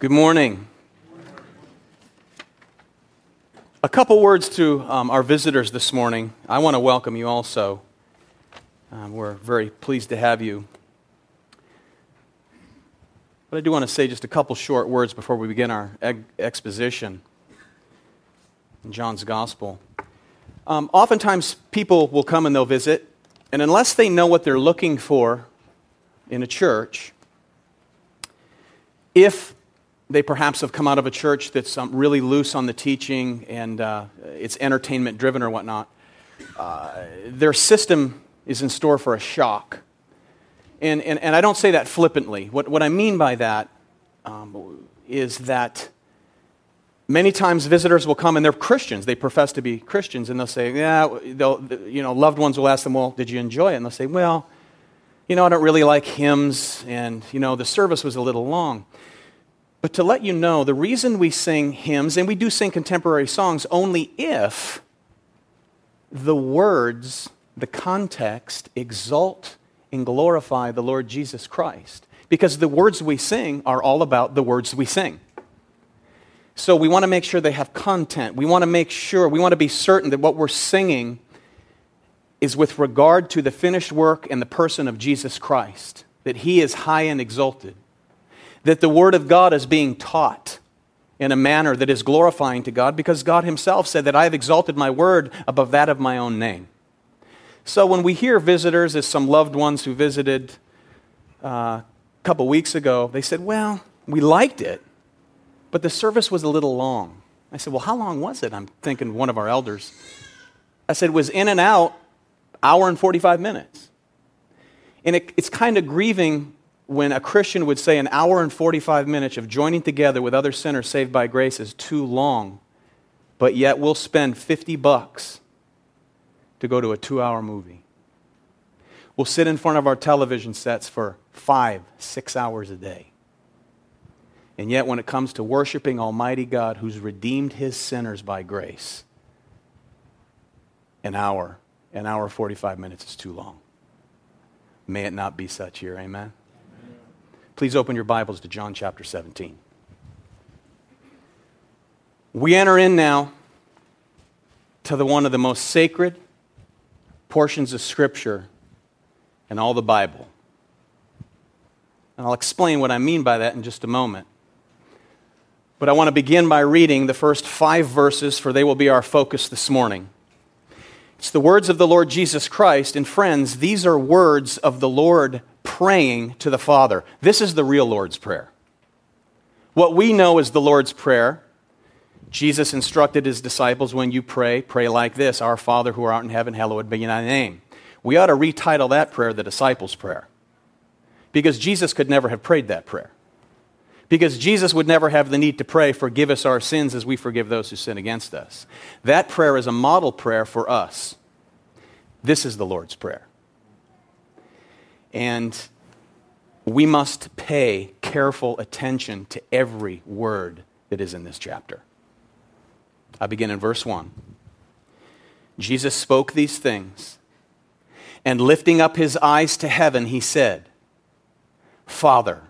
Good morning. A couple words to um, our visitors this morning. I want to welcome you also. Um, we're very pleased to have you. But I do want to say just a couple short words before we begin our eg- exposition in John's Gospel. Um, oftentimes, people will come and they'll visit, and unless they know what they're looking for in a church, if they perhaps have come out of a church that's um, really loose on the teaching and uh, it's entertainment driven or whatnot, uh, their system is in store for a shock. And, and, and I don't say that flippantly. What, what I mean by that um, is that many times visitors will come and they're Christians. They profess to be Christians, and they'll say, Yeah, they'll, you know, loved ones will ask them, Well, did you enjoy it? And they'll say, Well, you know, I don't really like hymns, and, you know, the service was a little long. But to let you know, the reason we sing hymns, and we do sing contemporary songs, only if the words, the context, exalt and glorify the Lord Jesus Christ. Because the words we sing are all about the words we sing. So we want to make sure they have content. We want to make sure, we want to be certain that what we're singing is with regard to the finished work and the person of Jesus Christ, that he is high and exalted, that the Word of God is being taught in a manner that is glorifying to God, because God himself said that I have exalted my Word above that of my own name. So when we hear visitors, as some loved ones who visited uh, a couple weeks ago, they said, Well, we liked it, but the service was a little long. I said, Well, how long was it? I'm thinking one of our elders. I said, was in and out hour and 45 minutes. And it, it's kind of grieving when a Christian would say an hour and 45 minutes of joining together with other sinners saved by grace is too long, but yet we'll spend 50 bucks to go to a two hour movie. We'll sit in front of our television sets for five, six hours a day. And yet, when it comes to worshiping Almighty God who's redeemed his sinners by grace, an hour an hour 45 minutes is too long. May it not be such here. Amen. Amen. Please open your Bibles to John chapter 17. We enter in now to the one of the most sacred portions of Scripture in all the Bible. And I'll explain what I mean by that in just a moment. But I want to begin by reading the first five verses, for they will be our focus this morning. It's the words of the Lord Jesus Christ. And friends, these are words of the Lord praying to the Father. This is the real Lord's Prayer. What we know is the Lord's Prayer. Jesus instructed his disciples when you pray, pray like this Our Father who art in heaven, hallowed be thy name. We ought to retitle that prayer the disciples' prayer because Jesus could never have prayed that prayer. Because Jesus would never have the need to pray, Forgive us our sins as we forgive those who sin against us. That prayer is a model prayer for us. This is the Lord's Prayer. And we must pay careful attention to every word that is in this chapter. I begin in verse 1. Jesus spoke these things, and lifting up his eyes to heaven, he said, Father,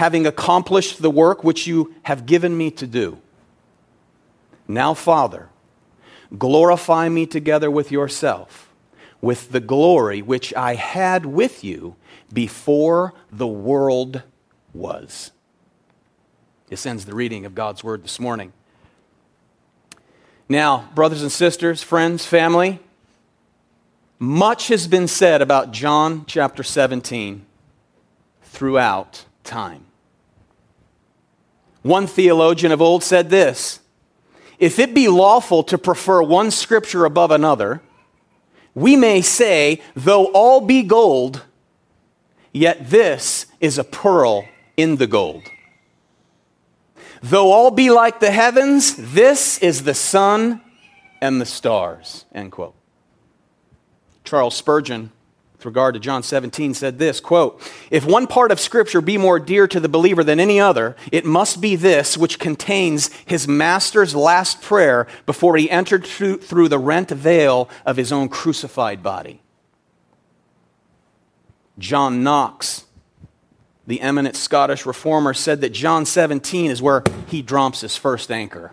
having accomplished the work which you have given me to do. Now, Father, glorify me together with yourself, with the glory which I had with you before the world was. This ends the reading of God's word this morning. Now, brothers and sisters, friends, family, much has been said about John chapter 17 throughout time. One theologian of old said this If it be lawful to prefer one scripture above another, we may say, though all be gold, yet this is a pearl in the gold. Though all be like the heavens, this is the sun and the stars. End quote. Charles Spurgeon, with regard to John 17, said this quote, If one part of Scripture be more dear to the believer than any other, it must be this which contains his master's last prayer before he entered through, through the rent veil of his own crucified body. John Knox, the eminent Scottish reformer, said that John 17 is where he drops his first anchor.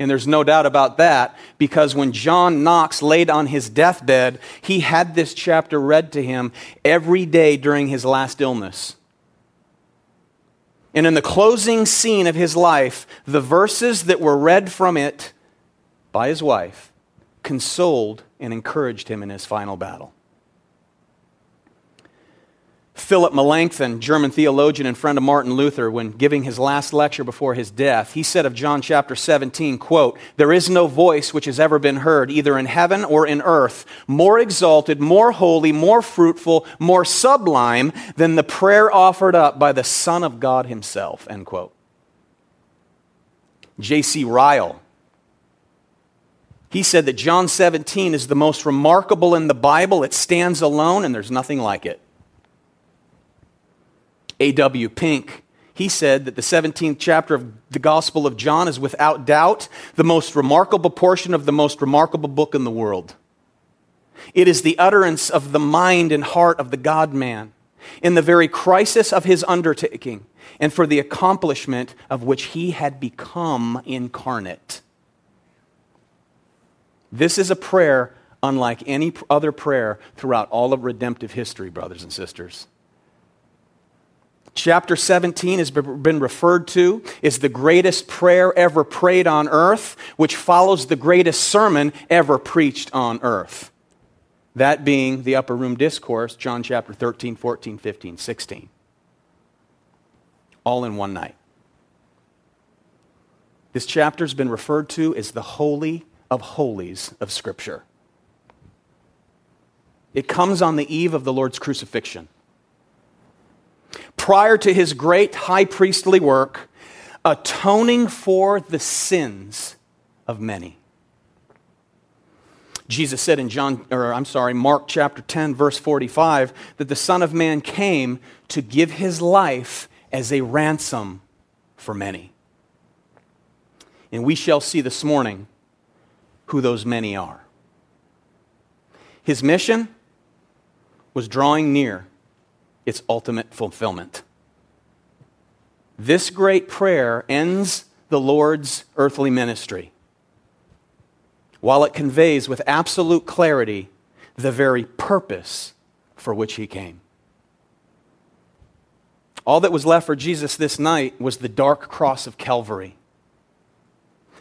And there's no doubt about that because when John Knox laid on his deathbed, he had this chapter read to him every day during his last illness. And in the closing scene of his life, the verses that were read from it by his wife consoled and encouraged him in his final battle. Philip Melanchthon, German theologian and friend of Martin Luther, when giving his last lecture before his death, he said of John chapter 17, quote, There is no voice which has ever been heard, either in heaven or in earth, more exalted, more holy, more fruitful, more sublime than the prayer offered up by the Son of God himself, end quote. J.C. Ryle, he said that John 17 is the most remarkable in the Bible. It stands alone, and there's nothing like it. A.W. Pink, he said that the 17th chapter of the Gospel of John is without doubt the most remarkable portion of the most remarkable book in the world. It is the utterance of the mind and heart of the God man in the very crisis of his undertaking and for the accomplishment of which he had become incarnate. This is a prayer unlike any other prayer throughout all of redemptive history, brothers and sisters. Chapter 17 has been referred to as the greatest prayer ever prayed on earth, which follows the greatest sermon ever preached on earth. That being the upper room discourse, John chapter 13, 14, 15, 16. All in one night. This chapter has been referred to as the Holy of Holies of Scripture. It comes on the eve of the Lord's crucifixion prior to his great high priestly work, atoning for the sins of many. Jesus said in John or I'm sorry, Mark chapter 10 verse 45 that the son of man came to give his life as a ransom for many. And we shall see this morning who those many are. His mission was drawing near its ultimate fulfillment. This great prayer ends the Lord's earthly ministry, while it conveys with absolute clarity the very purpose for which he came. All that was left for Jesus this night was the dark cross of Calvary.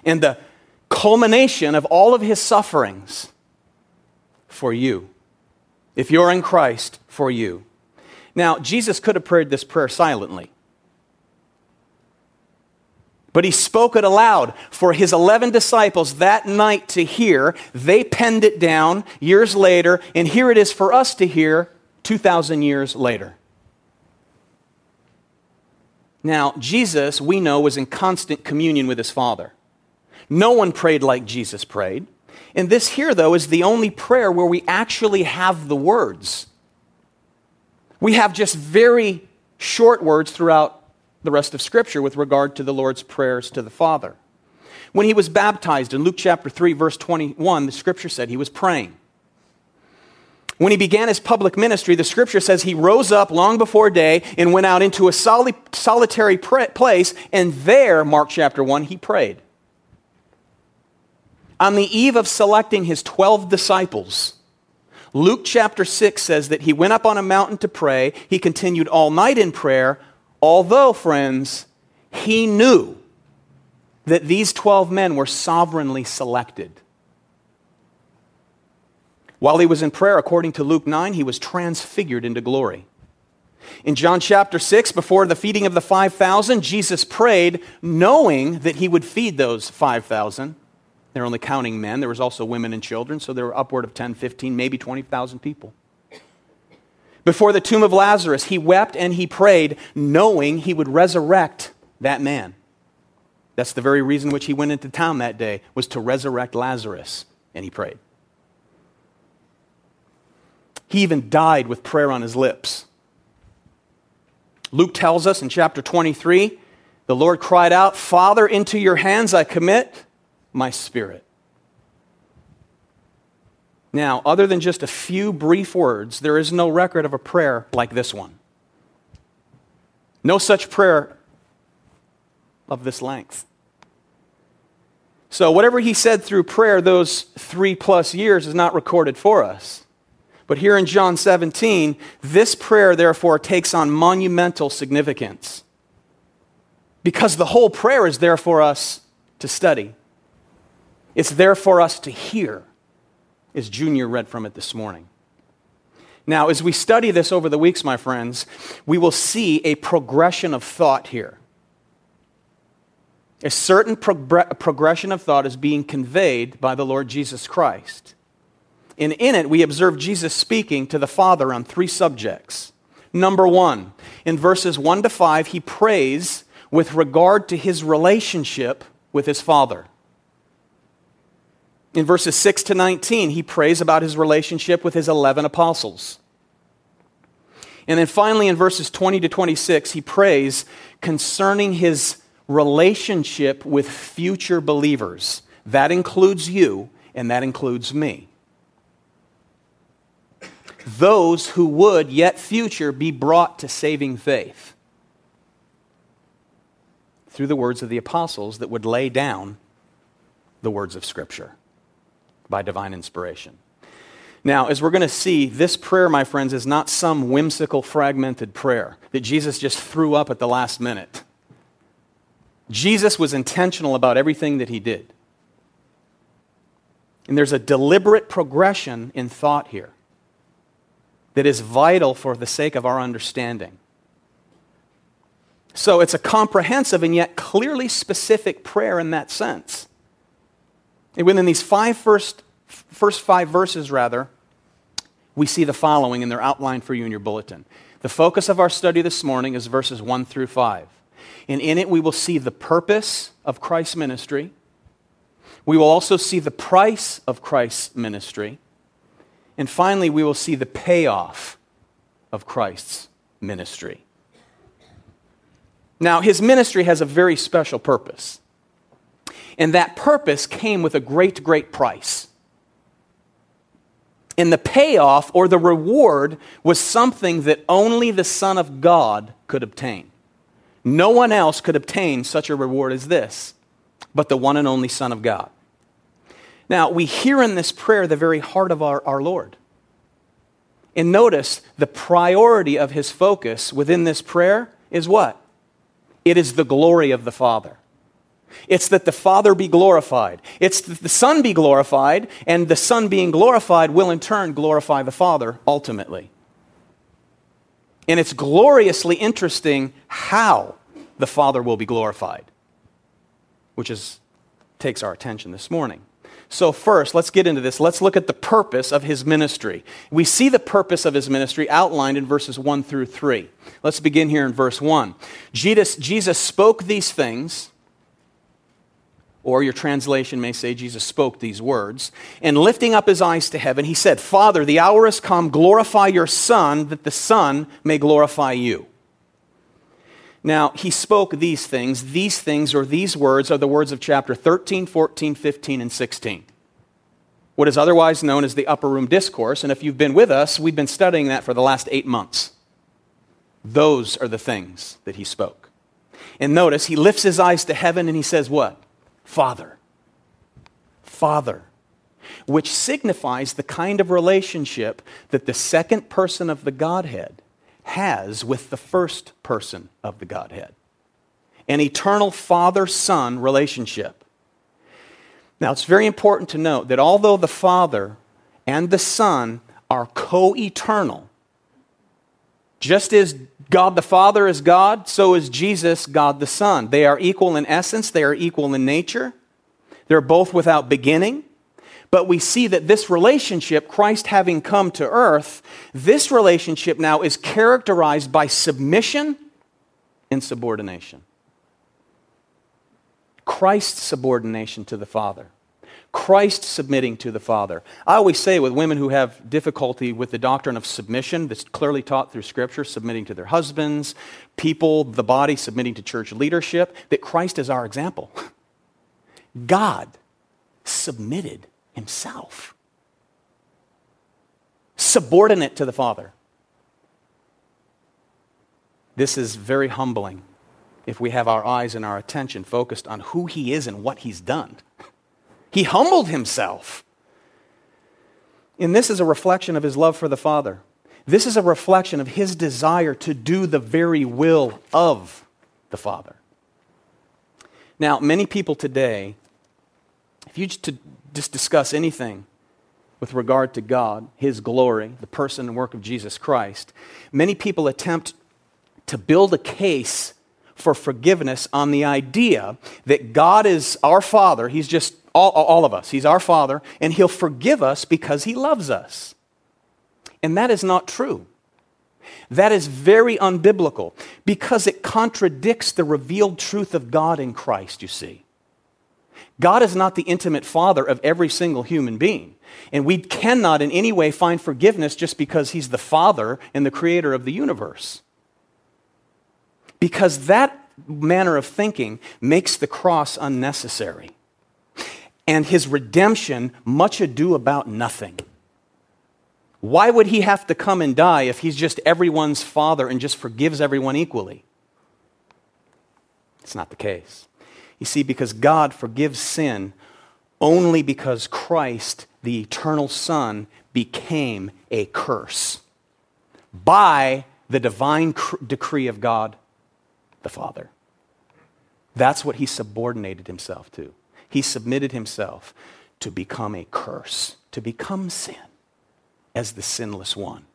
And the culmination of all of his sufferings for you. If you're in Christ, for you. Now, Jesus could have prayed this prayer silently. But he spoke it aloud for his 11 disciples that night to hear. They penned it down years later, and here it is for us to hear 2,000 years later. Now, Jesus, we know, was in constant communion with his Father. No one prayed like Jesus prayed. And this here, though, is the only prayer where we actually have the words. We have just very short words throughout the rest of Scripture with regard to the Lord's prayers to the Father. When he was baptized in Luke chapter 3, verse 21, the Scripture said he was praying. When he began his public ministry, the Scripture says he rose up long before day and went out into a soli- solitary place, and there, Mark chapter 1, he prayed. On the eve of selecting his 12 disciples, Luke chapter 6 says that he went up on a mountain to pray. He continued all night in prayer, although, friends, he knew that these 12 men were sovereignly selected. While he was in prayer, according to Luke 9, he was transfigured into glory. In John chapter 6, before the feeding of the 5,000, Jesus prayed knowing that he would feed those 5,000. They're only counting men. There was also women and children, so there were upward of 10, 15, maybe 20,000 people. Before the tomb of Lazarus, he wept and he prayed, knowing he would resurrect that man. That's the very reason which he went into town that day, was to resurrect Lazarus, and he prayed. He even died with prayer on his lips. Luke tells us in chapter 23 the Lord cried out, Father, into your hands I commit my spirit. Now, other than just a few brief words, there is no record of a prayer like this one. No such prayer of this length. So, whatever he said through prayer those three plus years is not recorded for us. But here in John 17, this prayer, therefore, takes on monumental significance. Because the whole prayer is there for us to study, it's there for us to hear, as Junior read from it this morning. Now, as we study this over the weeks, my friends, we will see a progression of thought here. A certain progression of thought is being conveyed by the Lord Jesus Christ. And in it, we observe Jesus speaking to the Father on three subjects. Number one, in verses 1 to 5, he prays with regard to his relationship with his Father. In verses 6 to 19, he prays about his relationship with his 11 apostles. And then finally, in verses 20 to 26, he prays concerning his relationship with future believers. That includes you, and that includes me. Those who would, yet future, be brought to saving faith through the words of the apostles that would lay down the words of Scripture by divine inspiration. Now, as we're going to see, this prayer, my friends, is not some whimsical, fragmented prayer that Jesus just threw up at the last minute. Jesus was intentional about everything that he did. And there's a deliberate progression in thought here that is vital for the sake of our understanding. So it's a comprehensive and yet clearly specific prayer in that sense. And within these five first, first five verses, rather, we see the following, and they're outlined for you in your bulletin. The focus of our study this morning is verses 1 through 5. And in it, we will see the purpose of Christ's ministry. We will also see the price of Christ's ministry. And finally, we will see the payoff of Christ's ministry. Now, his ministry has a very special purpose. And that purpose came with a great, great price. And the payoff or the reward was something that only the Son of God could obtain. No one else could obtain such a reward as this, but the one and only Son of God. Now, we hear in this prayer the very heart of our, our Lord. And notice the priority of his focus within this prayer is what? It is the glory of the Father. It's that the Father be glorified. It's that the Son be glorified, and the Son being glorified will in turn glorify the Father ultimately. And it's gloriously interesting how the Father will be glorified, which is, takes our attention this morning. So, first, let's get into this. Let's look at the purpose of his ministry. We see the purpose of his ministry outlined in verses 1 through 3. Let's begin here in verse 1. Jesus, Jesus spoke these things or your translation may say, Jesus spoke these words. And lifting up his eyes to heaven, he said, Father, the hour has come, glorify your Son, that the Son may glorify you. Now, he spoke these things. These things, or these words, are the words of chapter 13, 14, 15, and 16. What is otherwise known as the Upper Room Discourse. And if you've been with us, we've been studying that for the last eight months. Those are the things that he spoke. And notice, he lifts his eyes to heaven and he says, What? Father. Father. Which signifies the kind of relationship that the second person of the Godhead has with the first person of the Godhead an eternal father son relationship. Now, it's very important to note that although the Father and the Son are co eternal, just as God the Father is God, so is Jesus God the Son. They are equal in essence, they are equal in nature. They're both without beginning. But we see that this relationship, Christ having come to earth, this relationship now is characterized by submission and subordination. Christ's subordination to the Father. Christ submitting to the Father. I always say with women who have difficulty with the doctrine of submission that's clearly taught through Scripture, submitting to their husbands, people, the body, submitting to church leadership, that Christ is our example. God submitted himself, subordinate to the Father. This is very humbling if we have our eyes and our attention focused on who he is and what he's done. He humbled himself. And this is a reflection of his love for the Father. This is a reflection of his desire to do the very will of the Father. Now, many people today, if you just, to just discuss anything with regard to God, his glory, the person and work of Jesus Christ, many people attempt to build a case for forgiveness on the idea that God is our Father. He's just all, all of us. He's our Father, and He'll forgive us because He loves us. And that is not true. That is very unbiblical because it contradicts the revealed truth of God in Christ, you see. God is not the intimate father of every single human being. And we cannot in any way find forgiveness just because he's the father and the creator of the universe. Because that manner of thinking makes the cross unnecessary and his redemption much ado about nothing. Why would he have to come and die if he's just everyone's father and just forgives everyone equally? It's not the case. You see, because God forgives sin only because Christ, the eternal Son, became a curse by the divine cr- decree of God the Father. That's what he subordinated himself to he submitted himself to become a curse, to become sin as the sinless one.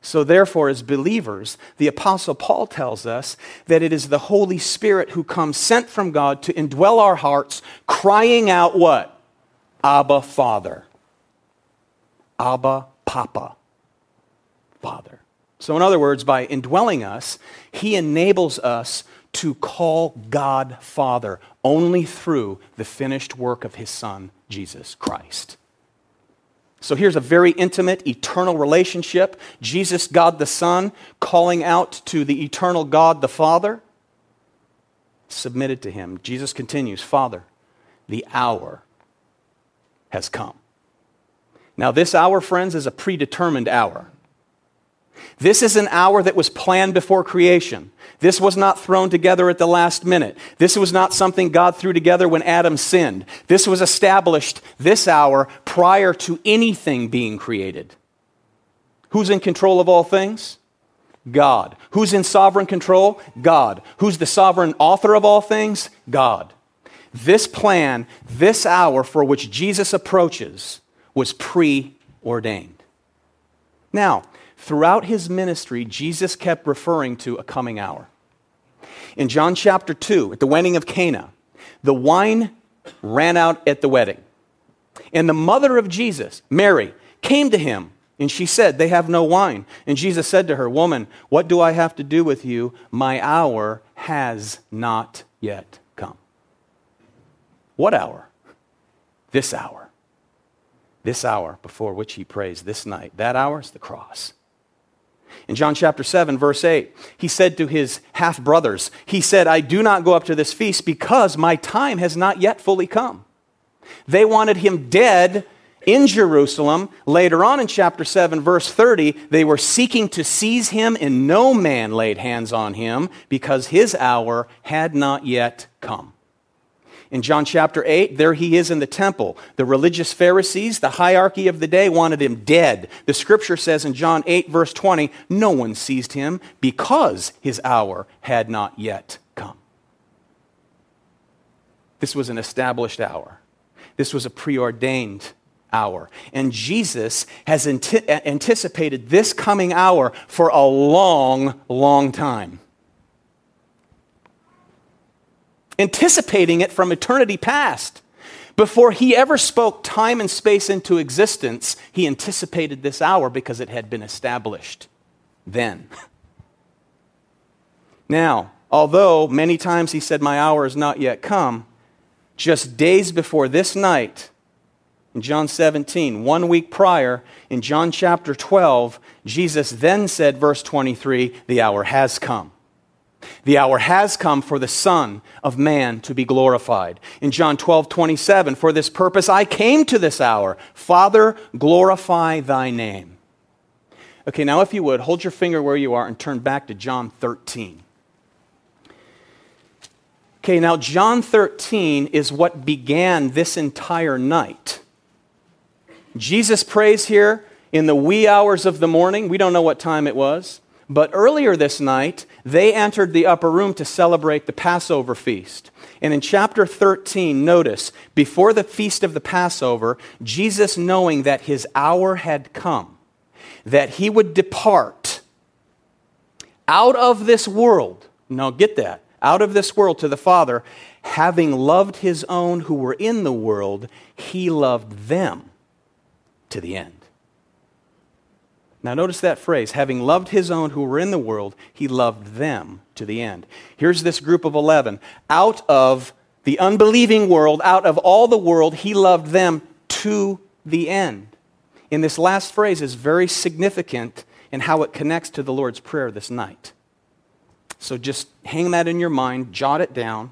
So, therefore, as believers, the Apostle Paul tells us that it is the Holy Spirit who comes sent from God to indwell our hearts, crying out what? Abba, Father. Abba, Papa, Father. So, in other words, by indwelling us, he enables us to call God Father only through the finished work of his Son, Jesus Christ. So here's a very intimate, eternal relationship. Jesus, God the Son, calling out to the eternal God the Father, submitted to him. Jesus continues Father, the hour has come. Now, this hour, friends, is a predetermined hour. This is an hour that was planned before creation. This was not thrown together at the last minute. This was not something God threw together when Adam sinned. This was established this hour prior to anything being created. Who's in control of all things? God. Who's in sovereign control? God. Who's the sovereign author of all things? God. This plan, this hour for which Jesus approaches, was preordained. Now, Throughout his ministry, Jesus kept referring to a coming hour. In John chapter 2, at the wedding of Cana, the wine ran out at the wedding. And the mother of Jesus, Mary, came to him and she said, They have no wine. And Jesus said to her, Woman, what do I have to do with you? My hour has not yet come. What hour? This hour. This hour before which he prays this night. That hour is the cross. In John chapter 7, verse 8, he said to his half brothers, He said, I do not go up to this feast because my time has not yet fully come. They wanted him dead in Jerusalem. Later on in chapter 7, verse 30, they were seeking to seize him, and no man laid hands on him because his hour had not yet come. In John chapter 8, there he is in the temple. The religious Pharisees, the hierarchy of the day, wanted him dead. The scripture says in John 8, verse 20, no one seized him because his hour had not yet come. This was an established hour, this was a preordained hour. And Jesus has anticipated this coming hour for a long, long time. Anticipating it from eternity past. Before he ever spoke time and space into existence, he anticipated this hour because it had been established then. Now, although many times he said, My hour is not yet come, just days before this night, in John 17, one week prior, in John chapter 12, Jesus then said, verse 23, The hour has come. The hour has come for the Son of Man to be glorified. In John 12, 27, for this purpose I came to this hour. Father, glorify thy name. Okay, now if you would, hold your finger where you are and turn back to John 13. Okay, now John 13 is what began this entire night. Jesus prays here in the wee hours of the morning. We don't know what time it was. But earlier this night, they entered the upper room to celebrate the Passover feast. And in chapter 13, notice, before the feast of the Passover, Jesus, knowing that his hour had come, that he would depart out of this world, now get that, out of this world to the Father, having loved his own who were in the world, he loved them to the end. Now, notice that phrase having loved his own who were in the world, he loved them to the end. Here's this group of 11. Out of the unbelieving world, out of all the world, he loved them to the end. In this last phrase is very significant in how it connects to the Lord's Prayer this night. So just hang that in your mind, jot it down,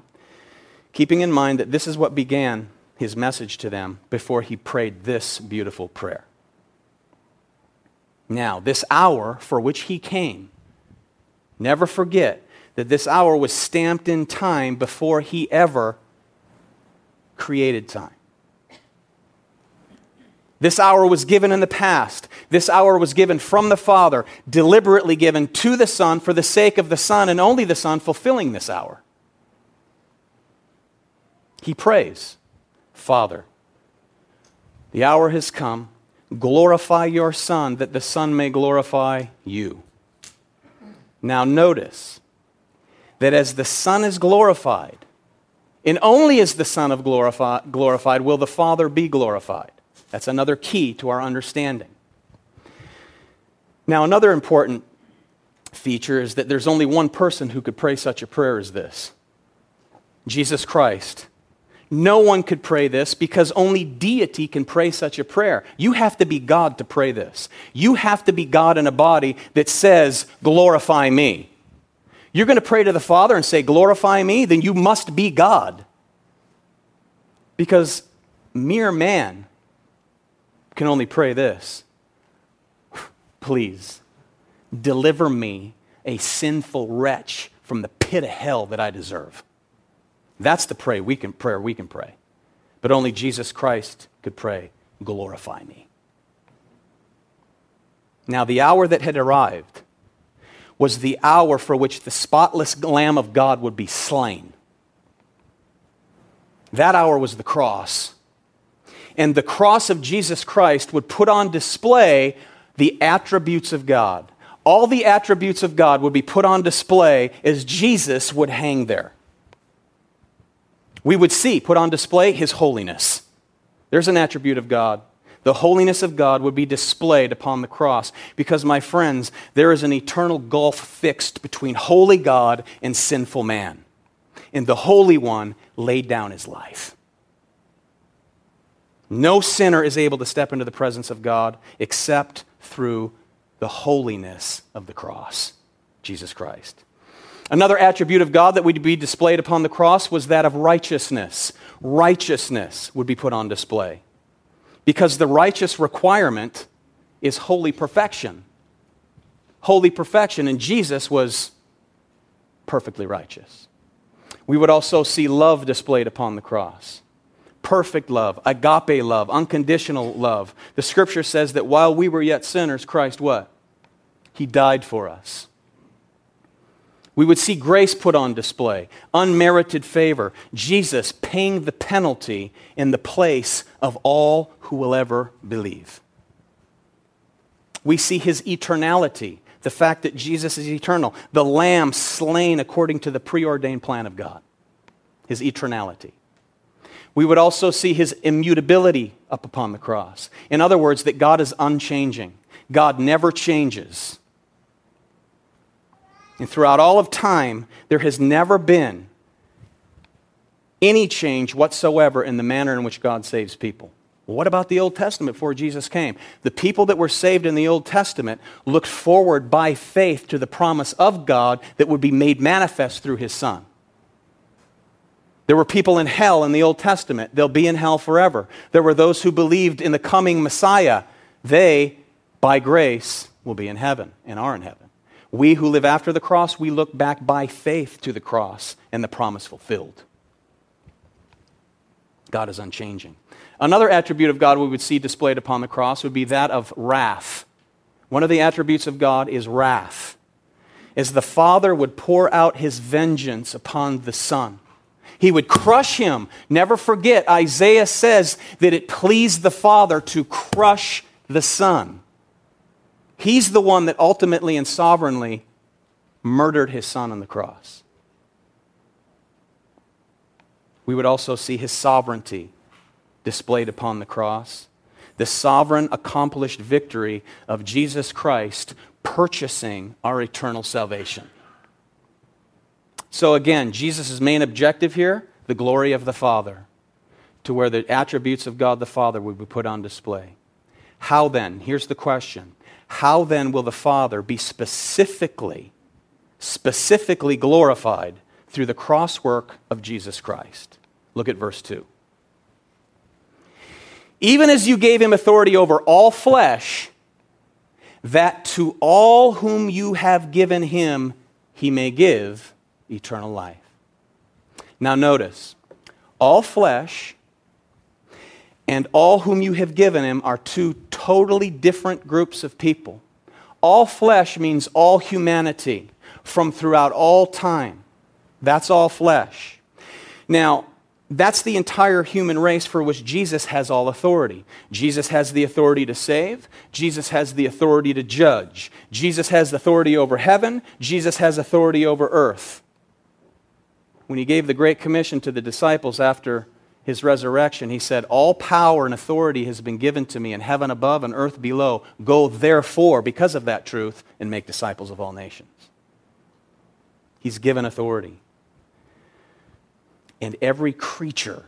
keeping in mind that this is what began his message to them before he prayed this beautiful prayer. Now, this hour for which he came, never forget that this hour was stamped in time before he ever created time. This hour was given in the past. This hour was given from the Father, deliberately given to the Son for the sake of the Son and only the Son fulfilling this hour. He prays, Father, the hour has come glorify your Son, that the Son may glorify you. Now, notice that as the Son is glorified, and only as the Son of glorifi- glorified will the Father be glorified. That's another key to our understanding. Now, another important feature is that there's only one person who could pray such a prayer as this Jesus Christ. No one could pray this because only deity can pray such a prayer. You have to be God to pray this. You have to be God in a body that says, Glorify me. You're going to pray to the Father and say, Glorify me, then you must be God. Because mere man can only pray this Please, deliver me, a sinful wretch, from the pit of hell that I deserve. That's the pray we can, prayer we can pray. But only Jesus Christ could pray, glorify me. Now, the hour that had arrived was the hour for which the spotless Lamb of God would be slain. That hour was the cross. And the cross of Jesus Christ would put on display the attributes of God. All the attributes of God would be put on display as Jesus would hang there we would see put on display his holiness. There's an attribute of God. The holiness of God would be displayed upon the cross because, my friends, there is an eternal gulf fixed between holy God and sinful man. And the Holy One laid down his life. No sinner is able to step into the presence of God except through the holiness of the cross, Jesus Christ. Another attribute of God that would be displayed upon the cross was that of righteousness. Righteousness would be put on display. Because the righteous requirement is holy perfection. Holy perfection, and Jesus was perfectly righteous. We would also see love displayed upon the cross. Perfect love, agape love, unconditional love. The scripture says that while we were yet sinners, Christ what? He died for us. We would see grace put on display, unmerited favor, Jesus paying the penalty in the place of all who will ever believe. We see his eternality, the fact that Jesus is eternal, the lamb slain according to the preordained plan of God, his eternality. We would also see his immutability up upon the cross. In other words, that God is unchanging. God never changes. And throughout all of time, there has never been any change whatsoever in the manner in which God saves people. What about the Old Testament before Jesus came? The people that were saved in the Old Testament looked forward by faith to the promise of God that would be made manifest through his Son. There were people in hell in the Old Testament. They'll be in hell forever. There were those who believed in the coming Messiah. They, by grace, will be in heaven and are in heaven. We who live after the cross, we look back by faith to the cross and the promise fulfilled. God is unchanging. Another attribute of God we would see displayed upon the cross would be that of wrath. One of the attributes of God is wrath. As the Father would pour out his vengeance upon the Son, he would crush him. Never forget, Isaiah says that it pleased the Father to crush the Son. He's the one that ultimately and sovereignly murdered his Son on the cross. We would also see his sovereignty displayed upon the cross. The sovereign accomplished victory of Jesus Christ purchasing our eternal salvation. So, again, Jesus' main objective here the glory of the Father, to where the attributes of God the Father would be put on display. How then? Here's the question How then will the Father be specifically, specifically glorified through the cross work of Jesus Christ? Look at verse 2 even as you gave him authority over all flesh, that to all whom you have given him, he may give eternal life. Now, notice, all flesh and all whom you have given him are two totally different groups of people. All flesh means all humanity from throughout all time. That's all flesh. Now, that's the entire human race for which Jesus has all authority. Jesus has the authority to save. Jesus has the authority to judge. Jesus has authority over heaven. Jesus has authority over earth. When he gave the Great Commission to the disciples after his resurrection, he said, All power and authority has been given to me in heaven above and earth below. Go therefore, because of that truth, and make disciples of all nations. He's given authority and every creature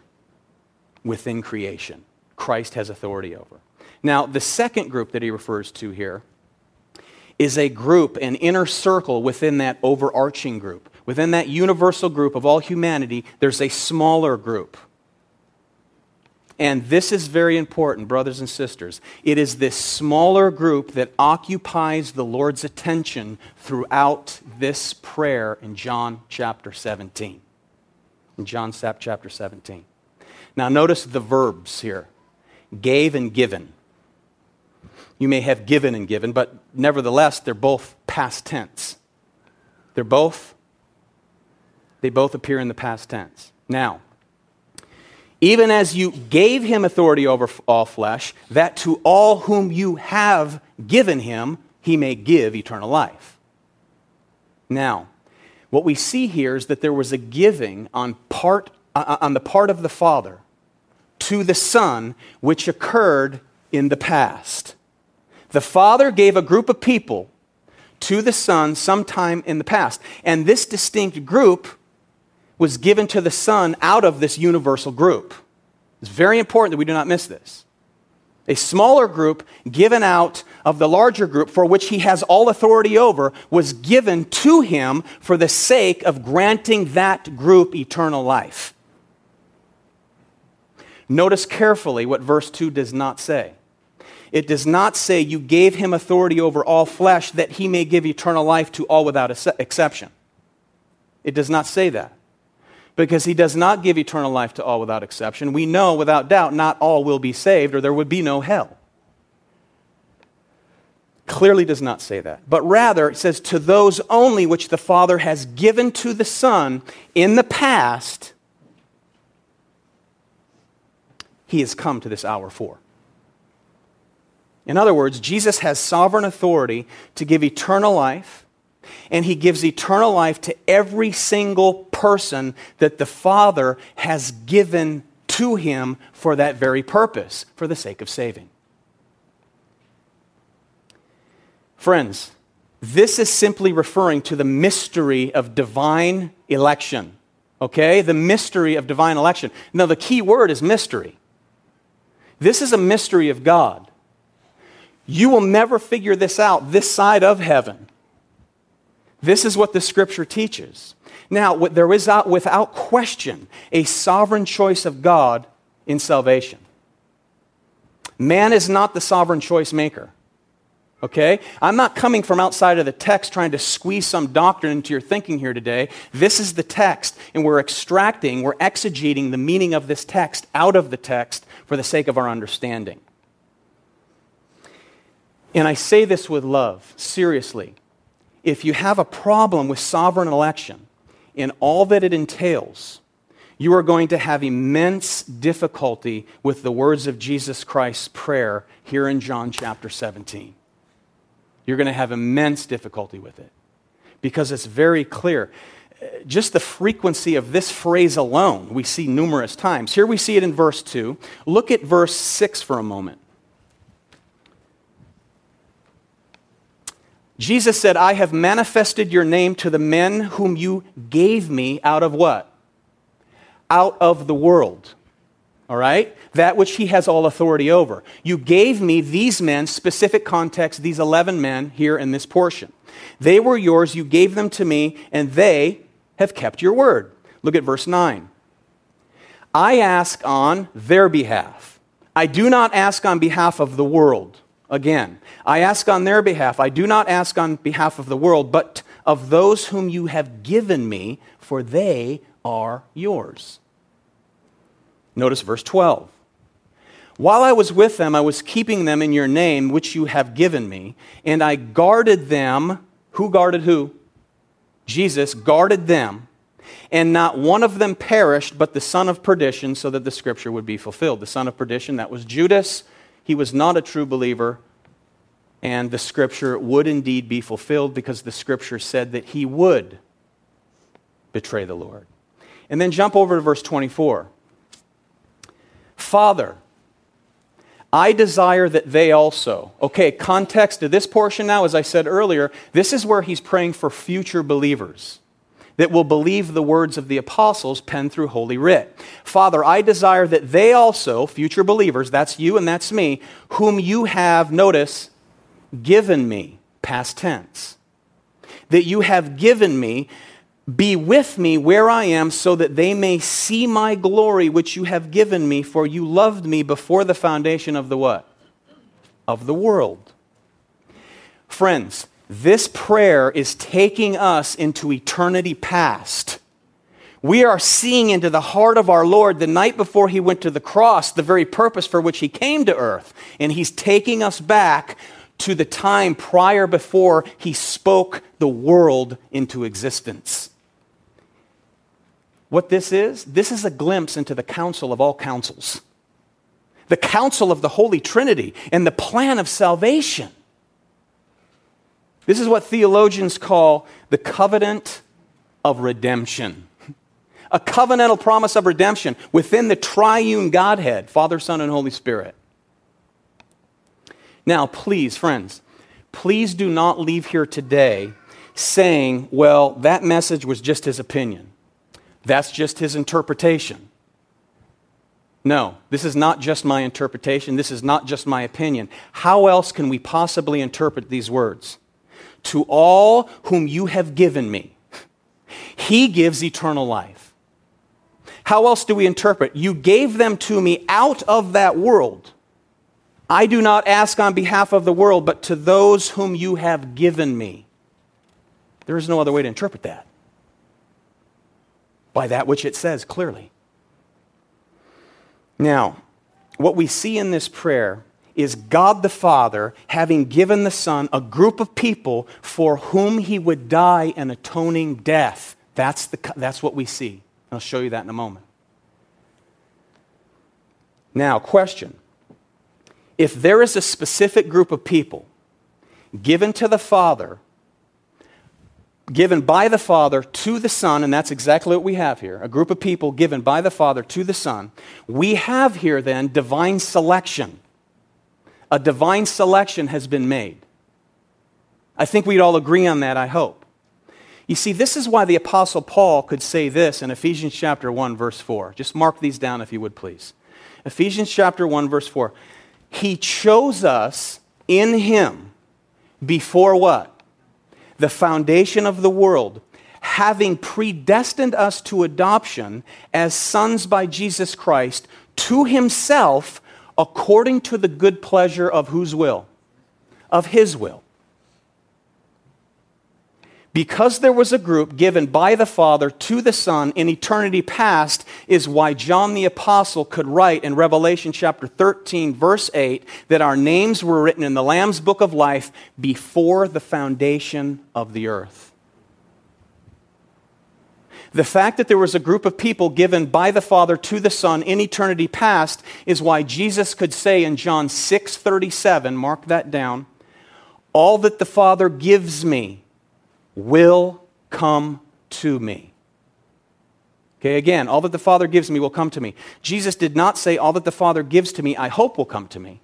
within creation. Christ has authority over. Now, the second group that he refers to here is a group, an inner circle within that overarching group. Within that universal group of all humanity, there's a smaller group. And this is very important, brothers and sisters. It is this smaller group that occupies the Lord's attention throughout this prayer in John chapter 17 in John chapter 17. Now, notice the verbs here gave and given. You may have given and given, but nevertheless, they're both past tense. They're both, they both appear in the past tense. Now, even as you gave him authority over all flesh, that to all whom you have given him, he may give eternal life. Now, what we see here is that there was a giving on, part, uh, uh, on the part of the Father to the Son, which occurred in the past. The Father gave a group of people to the Son sometime in the past. And this distinct group was given to the Son out of this universal group. It's very important that we do not miss this a smaller group given out of the larger group for which he has all authority over was given to him for the sake of granting that group eternal life. Notice carefully what verse 2 does not say. It does not say you gave him authority over all flesh that he may give eternal life to all without exception. It does not say that because he does not give eternal life to all without exception. We know without doubt not all will be saved or there would be no hell. Clearly does not say that. But rather, it says, to those only which the Father has given to the Son in the past, he has come to this hour for. In other words, Jesus has sovereign authority to give eternal life and he gives eternal life to every single person that the Father has given to him for that very purpose, for the sake of saving. Friends, This is simply referring to the mystery of divine election. Okay? The mystery of divine election. Now, the key word is mystery. This is a mystery of God. You will never figure this out this side of heaven. This is what the scripture teaches. Now, there is without question a sovereign choice of God in salvation. Man is not the sovereign choice maker. Okay? I'm not coming from outside of the text trying to squeeze some doctrine into your thinking here today. This is the text, and we're extracting, we're exegeting the meaning of this text out of the text for the sake of our understanding. And I say this with love, seriously. If you have a problem with sovereign election and all that it entails, you are going to have immense difficulty with the words of Jesus Christ's prayer here in John chapter 17 you're going to have immense difficulty with it because it's very clear. Just the frequency of this phrase alone, we see numerous times. Here we see it in verse 2. Look at verse 6 for a moment. Jesus said, I have manifested your name to the men whom you gave me out of what? Out of the world all right? That which he has all authority over. You gave me these men, specific context, these 11 men here in this portion. They were yours, you gave them to me, and they have kept your word. Look at verse 9. I ask on their behalf. I do not ask on behalf of the world. Again, I ask on their behalf. I do not ask on behalf of the world, but of those whom you have given me, for they are yours. Notice verse 12. While I was with them, I was keeping them in your name, which you have given me, and I guarded them. Who guarded who? Jesus guarded them, and not one of them perished, but the son of perdition, so that the scripture would be fulfilled. The son of perdition, that was Judas. He was not a true believer, and the scripture would indeed be fulfilled because the scripture said that he would betray the Lord. And then jump over to verse 24. Father, I desire that they also. Okay, context to this portion now, as I said earlier, this is where he's praying for future believers that will believe the words of the apostles penned through Holy Writ. Father, I desire that they also, future believers, that's you and that's me, whom you have, notice, given me, past tense, that you have given me, be with me where I am, so that they may see my glory which you have given me, for you loved me before the foundation of the what? Of the world. Friends, this prayer is taking us into eternity past. We are seeing into the heart of our Lord the night before he went to the cross, the very purpose for which he came to earth. And he's taking us back to the time prior before he spoke the world into existence. What this is, this is a glimpse into the counsel of all counsels, the counsel of the Holy Trinity, and the plan of salvation. This is what theologians call the covenant of redemption. A covenantal promise of redemption within the triune Godhead, Father, Son, and Holy Spirit. Now, please, friends, please do not leave here today saying, well, that message was just his opinion. That's just his interpretation. No, this is not just my interpretation. This is not just my opinion. How else can we possibly interpret these words? To all whom you have given me, he gives eternal life. How else do we interpret? You gave them to me out of that world. I do not ask on behalf of the world, but to those whom you have given me. There is no other way to interpret that by that which it says clearly. Now, what we see in this prayer is God the Father having given the Son a group of people for whom he would die an atoning death. That's, the, that's what we see. I'll show you that in a moment. Now, question. If there is a specific group of people given to the Father given by the Father to the Son, and that's exactly what we have here a group of people given by the Father to the Son. We have here then divine selection. A divine selection has been made. I think we'd all agree on that, I hope. You see, this is why the Apostle Paul could say this in Ephesians chapter 1, verse 4. Just mark these down if you would, please. Ephesians chapter 1, verse 4. He chose us in Him before what? The foundation of the world, having predestined us to adoption as sons by Jesus Christ to Himself according to the good pleasure of whose will? Of His will because there was a group given by the Father to the Son in eternity past, is why John the Apostle could write in Revelation chapter 13, verse 8, that our names were written in the Lamb's book of life before the foundation of the earth. The fact that there was a group of people given by the Father to the Son in eternity past is why Jesus could say in John 6:37, mark that down, all that the Father gives me will come to me. Okay, again, all that the Father gives me will come to me. Jesus did not say, All that the Father gives to me, I hope will come to me.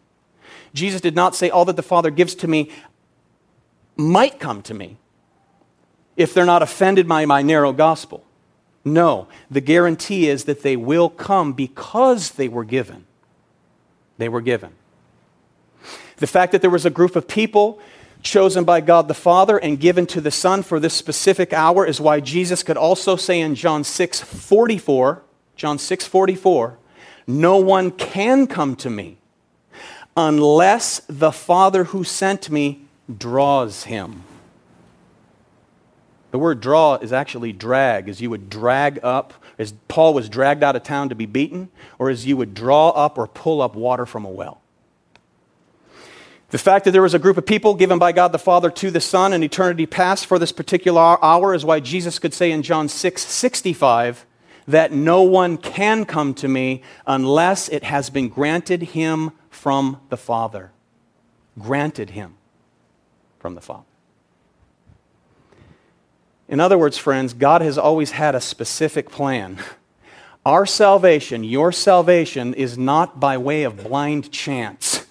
Jesus did not say, All that the Father gives to me might come to me if they're not offended by my narrow gospel. No, the guarantee is that they will come because they were given. They were given. The fact that there was a group of people chosen by God the Father and given to the Son for this specific hour is why Jesus could also say in John 6 44, John 6 44, no one can come to me unless the Father who sent me draws him. The word draw is actually drag, as you would drag up, as Paul was dragged out of town to be beaten, or as you would draw up or pull up water from a well. The fact that there was a group of people given by God the Father to the Son in eternity past for this particular hour is why Jesus could say in John 6 65 that no one can come to me unless it has been granted him from the Father. Granted him from the Father. In other words, friends, God has always had a specific plan. Our salvation, your salvation, is not by way of blind chance.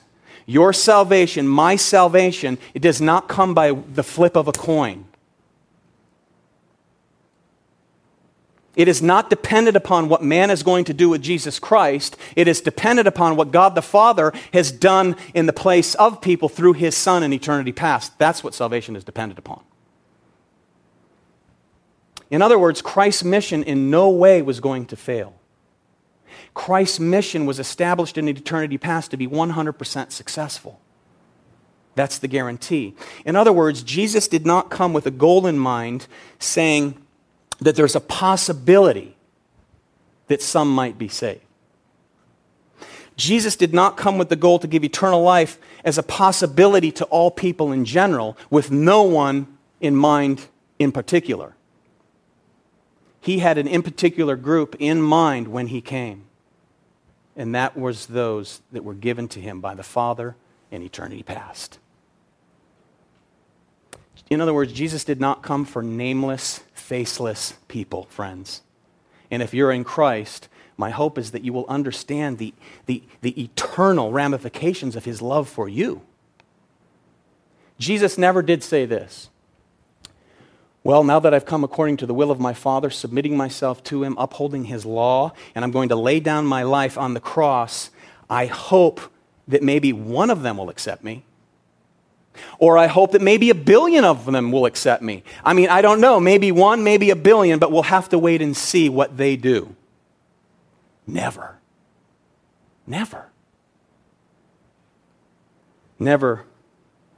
Your salvation, my salvation, it does not come by the flip of a coin. It is not dependent upon what man is going to do with Jesus Christ. It is dependent upon what God the Father has done in the place of people through his Son in eternity past. That's what salvation is dependent upon. In other words, Christ's mission in no way was going to fail. Christ's mission was established in eternity past to be 100% successful. That's the guarantee. In other words, Jesus did not come with a goal in mind saying that there's a possibility that some might be saved. Jesus did not come with the goal to give eternal life as a possibility to all people in general, with no one in mind in particular. He had an in particular group in mind when he came and that was those that were given to him by the Father in eternity past. In other words, Jesus did not come for nameless, faceless people, friends. And if you're in Christ, my hope is that you will understand the, the, the eternal ramifications of his love for you. Jesus never did say this well, now that I've come according to the will of my Father, submitting myself to Him, upholding His law, and I'm going to lay down my life on the cross, I hope that maybe one of them will accept me. Or I hope that maybe a billion of them will accept me. I mean, I don't know. Maybe one, maybe a billion, but we'll have to wait and see what they do. Never. Never. Never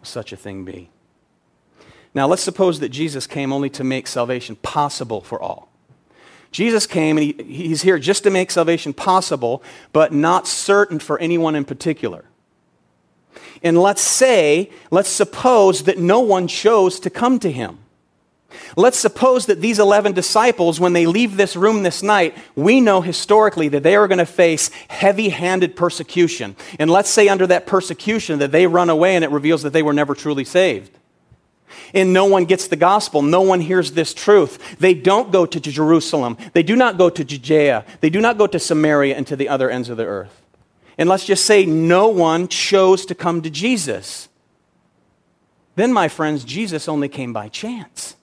such a thing be. Now, let's suppose that Jesus came only to make salvation possible for all. Jesus came and he, he's here just to make salvation possible, but not certain for anyone in particular. And let's say, let's suppose that no one chose to come to him. Let's suppose that these 11 disciples, when they leave this room this night, we know historically that they are going to face heavy handed persecution. And let's say under that persecution that they run away and it reveals that they were never truly saved and no one gets the gospel. No one hears this truth. They don't go to Jerusalem. They do not go to Judea. They do not go to Samaria and to the other ends of the earth. And let's just say no one chose to come to Jesus. then, my friends, Jesus only came by chance.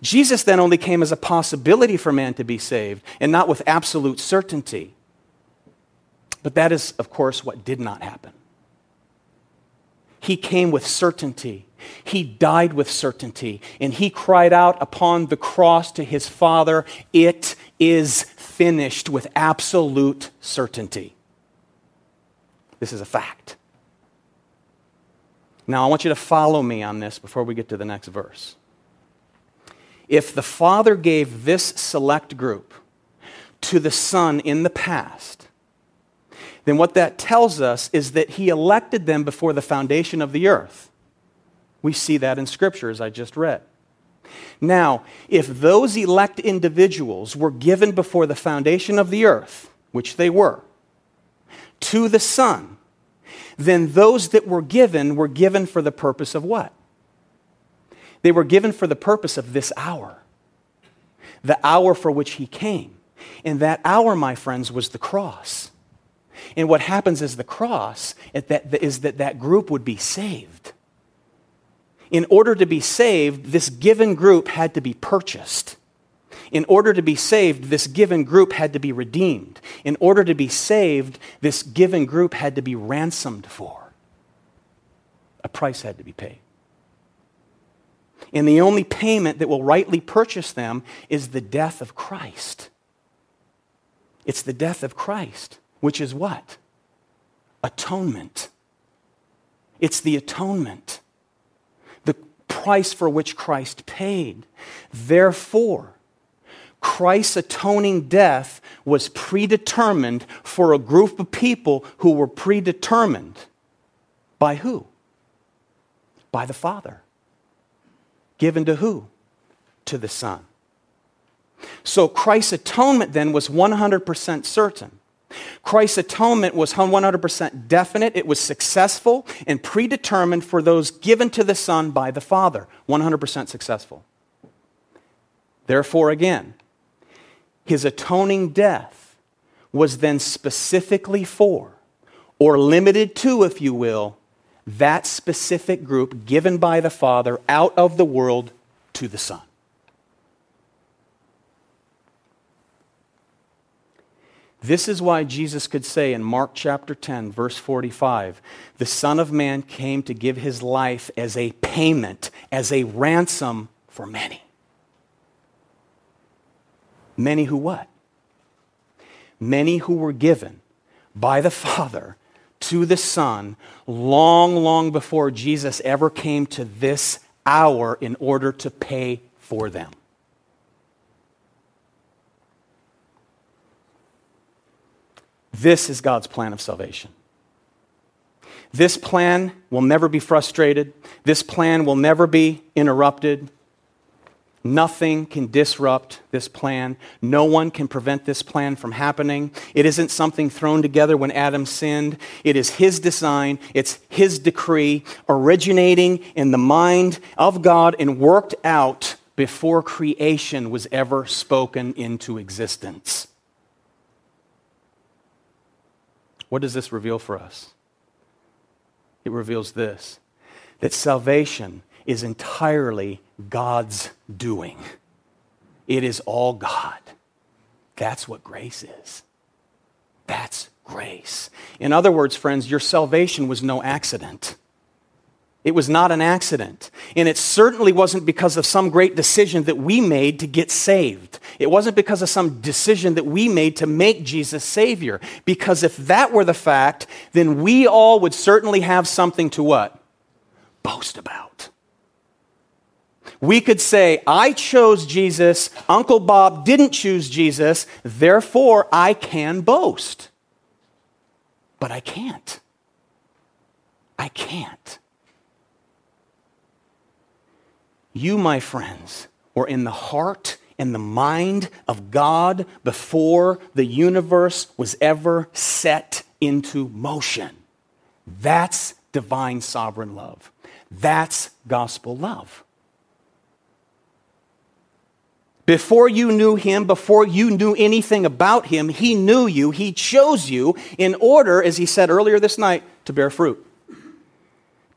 Jesus then only came as a possibility for man to be saved and not with absolute certainty. But that is, of course, what did not happen. He came with certainty. He died with certainty. And he cried out upon the cross to his Father, It is finished, with absolute certainty. This is a fact. Now, I want you to follow me on this before we get to the next verse. If the Father gave this select group to the Son in the past, then what that tells us is that he elected them before the foundation of the earth. We see that in Scripture, as I just read. Now, if those elect individuals were given before the foundation of the earth, which they were, to the Son, then those that were given were given for the purpose of what? They were given for the purpose of this hour, the hour for which He came. And that hour, my friends, was the cross. And what happens is the cross is that that group would be saved. In order to be saved, this given group had to be purchased. In order to be saved, this given group had to be redeemed. In order to be saved, this given group had to be ransomed for. A price had to be paid. And the only payment that will rightly purchase them is the death of Christ. It's the death of Christ which is what? Atonement. It's the atonement, the price for which Christ paid. Therefore, Christ's atoning death was predetermined for a group of people who were predetermined. By who? By the Father. Given to who? To the Son. So Christ's atonement then was 100% certain. Christ's atonement was 100% definite, it was successful and predetermined for those given to the Son by the Father. 100% successful. Therefore, again, his atoning death was then specifically for, or limited to, if you will, that specific group given by the Father out of the world to the Son. This is why Jesus could say in Mark chapter 10, verse 45, the Son of Man came to give his life as a payment, as a ransom for many. Many who what? Many who were given by the Father to the Son long, long before Jesus ever came to this hour in order to pay for them. This is God's plan of salvation. This plan will never be frustrated. This plan will never be interrupted. Nothing can disrupt this plan. No one can prevent this plan from happening. It isn't something thrown together when Adam sinned. It is his design, it's his decree, originating in the mind of God and worked out before creation was ever spoken into existence. What does this reveal for us? It reveals this that salvation is entirely God's doing, it is all God. That's what grace is. That's grace. In other words, friends, your salvation was no accident. It was not an accident. And it certainly wasn't because of some great decision that we made to get saved. It wasn't because of some decision that we made to make Jesus Savior. Because if that were the fact, then we all would certainly have something to what? Boast about. We could say, I chose Jesus, Uncle Bob didn't choose Jesus, therefore I can boast. But I can't. I can't. You, my friends, were in the heart and the mind of God before the universe was ever set into motion. That's divine sovereign love. That's gospel love. Before you knew him, before you knew anything about him, he knew you. He chose you in order, as he said earlier this night, to bear fruit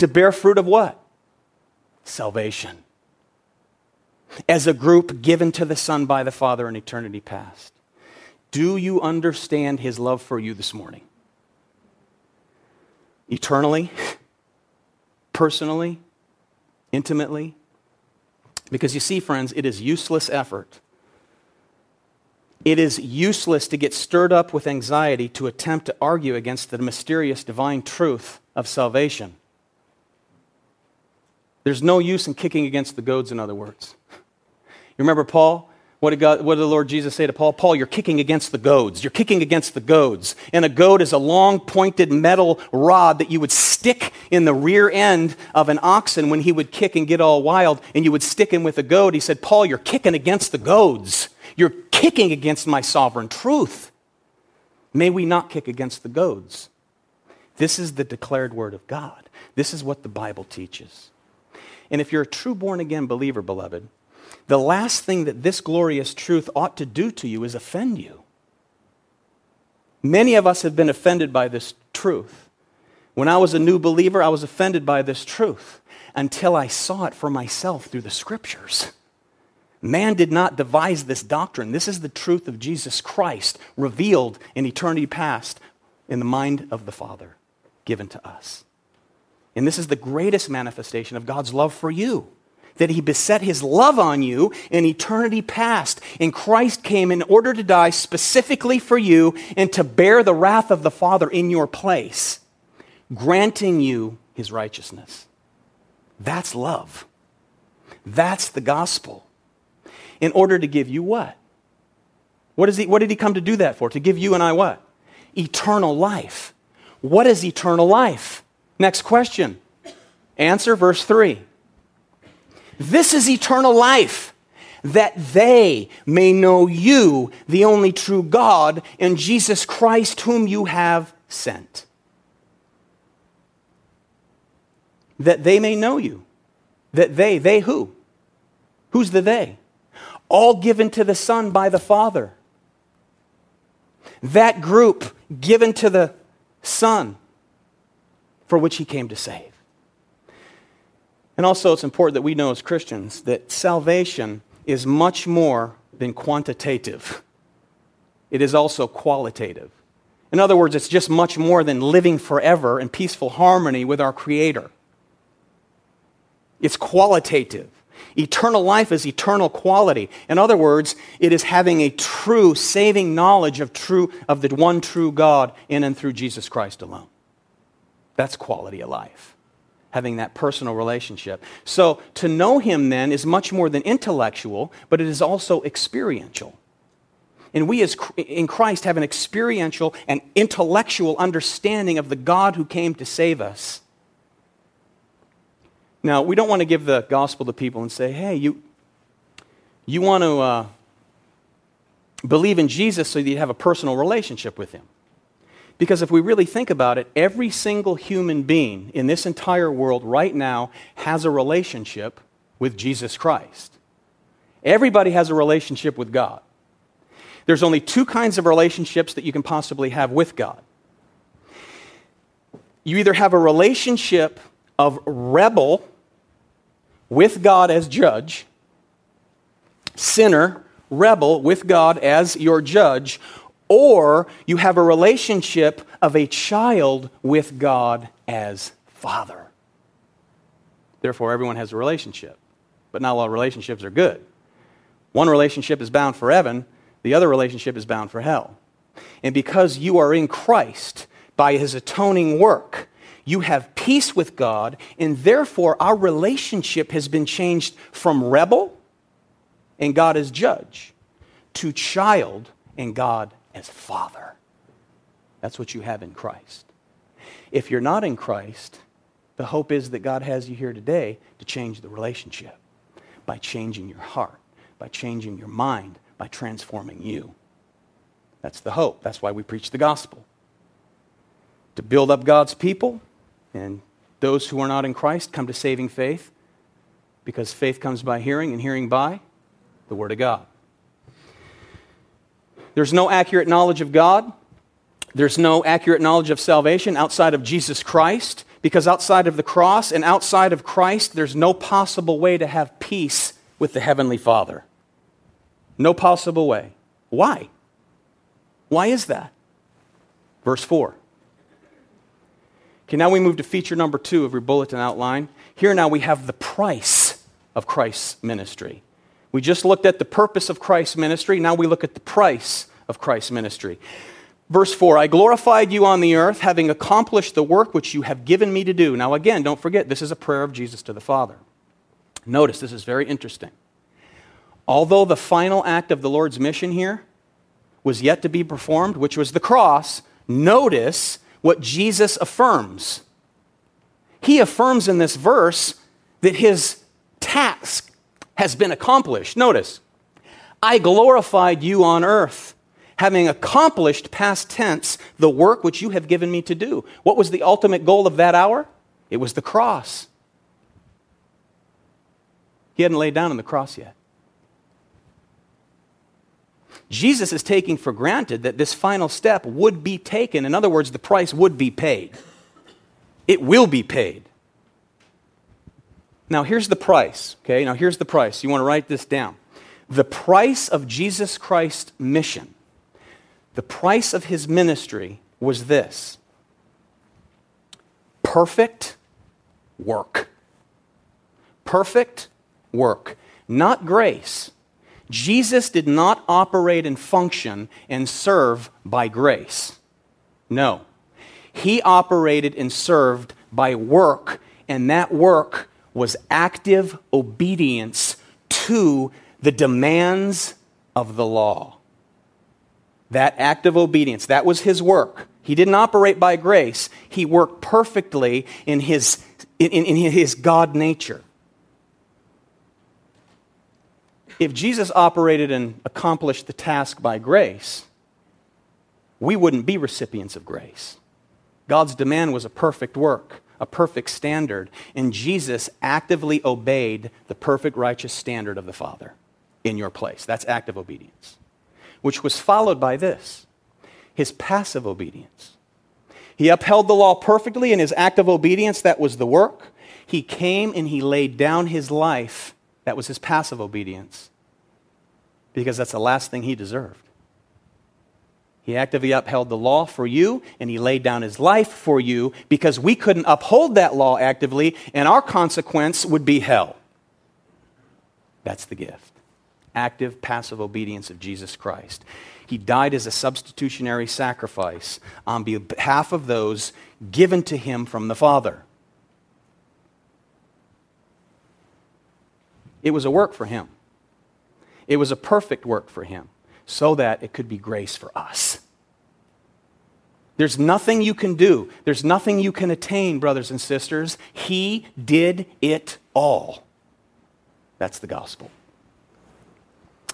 to bear fruit of what? Salvation. As a group given to the Son by the Father in eternity past. Do you understand his love for you this morning? Eternally, personally, intimately? Because you see, friends, it is useless effort. It is useless to get stirred up with anxiety to attempt to argue against the mysterious divine truth of salvation. There's no use in kicking against the goads, in other words. Remember Paul? What did, God, what did the Lord Jesus say to Paul? Paul, you're kicking against the goads. You're kicking against the goads. And a goad is a long pointed metal rod that you would stick in the rear end of an oxen when he would kick and get all wild, and you would stick him with a goad. He said, Paul, you're kicking against the goads. You're kicking against my sovereign truth. May we not kick against the goads. This is the declared word of God. This is what the Bible teaches. And if you're a true born again believer, beloved, the last thing that this glorious truth ought to do to you is offend you. Many of us have been offended by this truth. When I was a new believer, I was offended by this truth until I saw it for myself through the scriptures. Man did not devise this doctrine. This is the truth of Jesus Christ revealed in eternity past in the mind of the Father given to us. And this is the greatest manifestation of God's love for you that he beset his love on you in eternity past. And Christ came in order to die specifically for you and to bear the wrath of the Father in your place, granting you his righteousness. That's love. That's the gospel. In order to give you what? What, is he, what did he come to do that for? To give you and I what? Eternal life. What is eternal life? Next question. Answer verse 3. This is eternal life, that they may know you, the only true God, and Jesus Christ, whom you have sent. That they may know you. That they, they who? Who's the they? All given to the Son by the Father. That group given to the Son for which he came to save. And also, it's important that we know as Christians that salvation is much more than quantitative, it is also qualitative. In other words, it's just much more than living forever in peaceful harmony with our Creator. It's qualitative. Eternal life is eternal quality. In other words, it is having a true saving knowledge of true of the one true God in and through Jesus Christ alone. That's quality of life having that personal relationship. So to know him then is much more than intellectual, but it is also experiential. And we as in Christ have an experiential and intellectual understanding of the God who came to save us. Now, we don't want to give the gospel to people and say, hey, you, you want to uh, believe in Jesus so that you have a personal relationship with him. Because if we really think about it, every single human being in this entire world right now has a relationship with Jesus Christ. Everybody has a relationship with God. There's only two kinds of relationships that you can possibly have with God. You either have a relationship of rebel with God as judge, sinner, rebel with God as your judge, or you have a relationship of a child with God as father. Therefore, everyone has a relationship, but not all relationships are good. One relationship is bound for heaven, the other relationship is bound for hell. And because you are in Christ by his atoning work, you have peace with God, and therefore our relationship has been changed from rebel and God as judge to child and God as Father. That's what you have in Christ. If you're not in Christ, the hope is that God has you here today to change the relationship by changing your heart, by changing your mind, by transforming you. That's the hope. That's why we preach the gospel. To build up God's people, and those who are not in Christ come to saving faith, because faith comes by hearing, and hearing by the Word of God. There's no accurate knowledge of God. There's no accurate knowledge of salvation outside of Jesus Christ Because outside of the cross and outside of Christ, there's no possible way to have peace with the Heavenly Father. No possible way. Why? Why is that? Verse 4. Okay, now we move to feature number two of your bulletin outline. Here now we have the price of Christ's ministry. We just looked at the purpose of Christ's ministry. Now we look at the price of Christ's ministry. Verse 4 I glorified you on the earth, having accomplished the work which you have given me to do. Now, again, don't forget, this is a prayer of Jesus to the Father. Notice, this is very interesting. Although the final act of the Lord's mission here was yet to be performed, which was the cross, notice what Jesus affirms. He affirms in this verse that his task has been accomplished. Notice, I glorified you on earth having accomplished past tense the work which you have given me to do. What was the ultimate goal of that hour? It was the cross. He hadn't laid down on the cross yet. Jesus is taking for granted that this final step would be taken. In other words, the price would be paid. It will be paid. Now, here's the price, okay? Now, here's the price. You want to write this down. The price of Jesus Christ's mission the price of his ministry was this perfect work. Perfect work, not grace. Jesus did not operate and function and serve by grace. No. He operated and served by work, and that work was active obedience to the demands of the law that act of obedience. That was his work. He didn't operate by grace, he worked perfectly in his, in, in his God nature. If Jesus operated and accomplished the task by grace, we wouldn't be recipients of grace. God's demand was a perfect work, a perfect standard, and Jesus actively obeyed the perfect righteous standard of the Father in your place. That's active obedience which was followed by this his passive obedience. He upheld the law perfectly in his active obedience, that was the work. He came and he laid down his life, that was his passive obedience, because that's the last thing he deserved. He actively upheld the law for you, and he laid down his life for you because we couldn't uphold that law actively, and our consequence would be hell. That's the gift active, passive obedience of Jesus Christ. He died as a substitutionary sacrifice on behalf of those given to him from the Father. It was a work for him. It was a perfect work for him so that it could be grace for us. There's nothing you can do. There's nothing you can attain, brothers and sisters. He did it all. That's the gospel.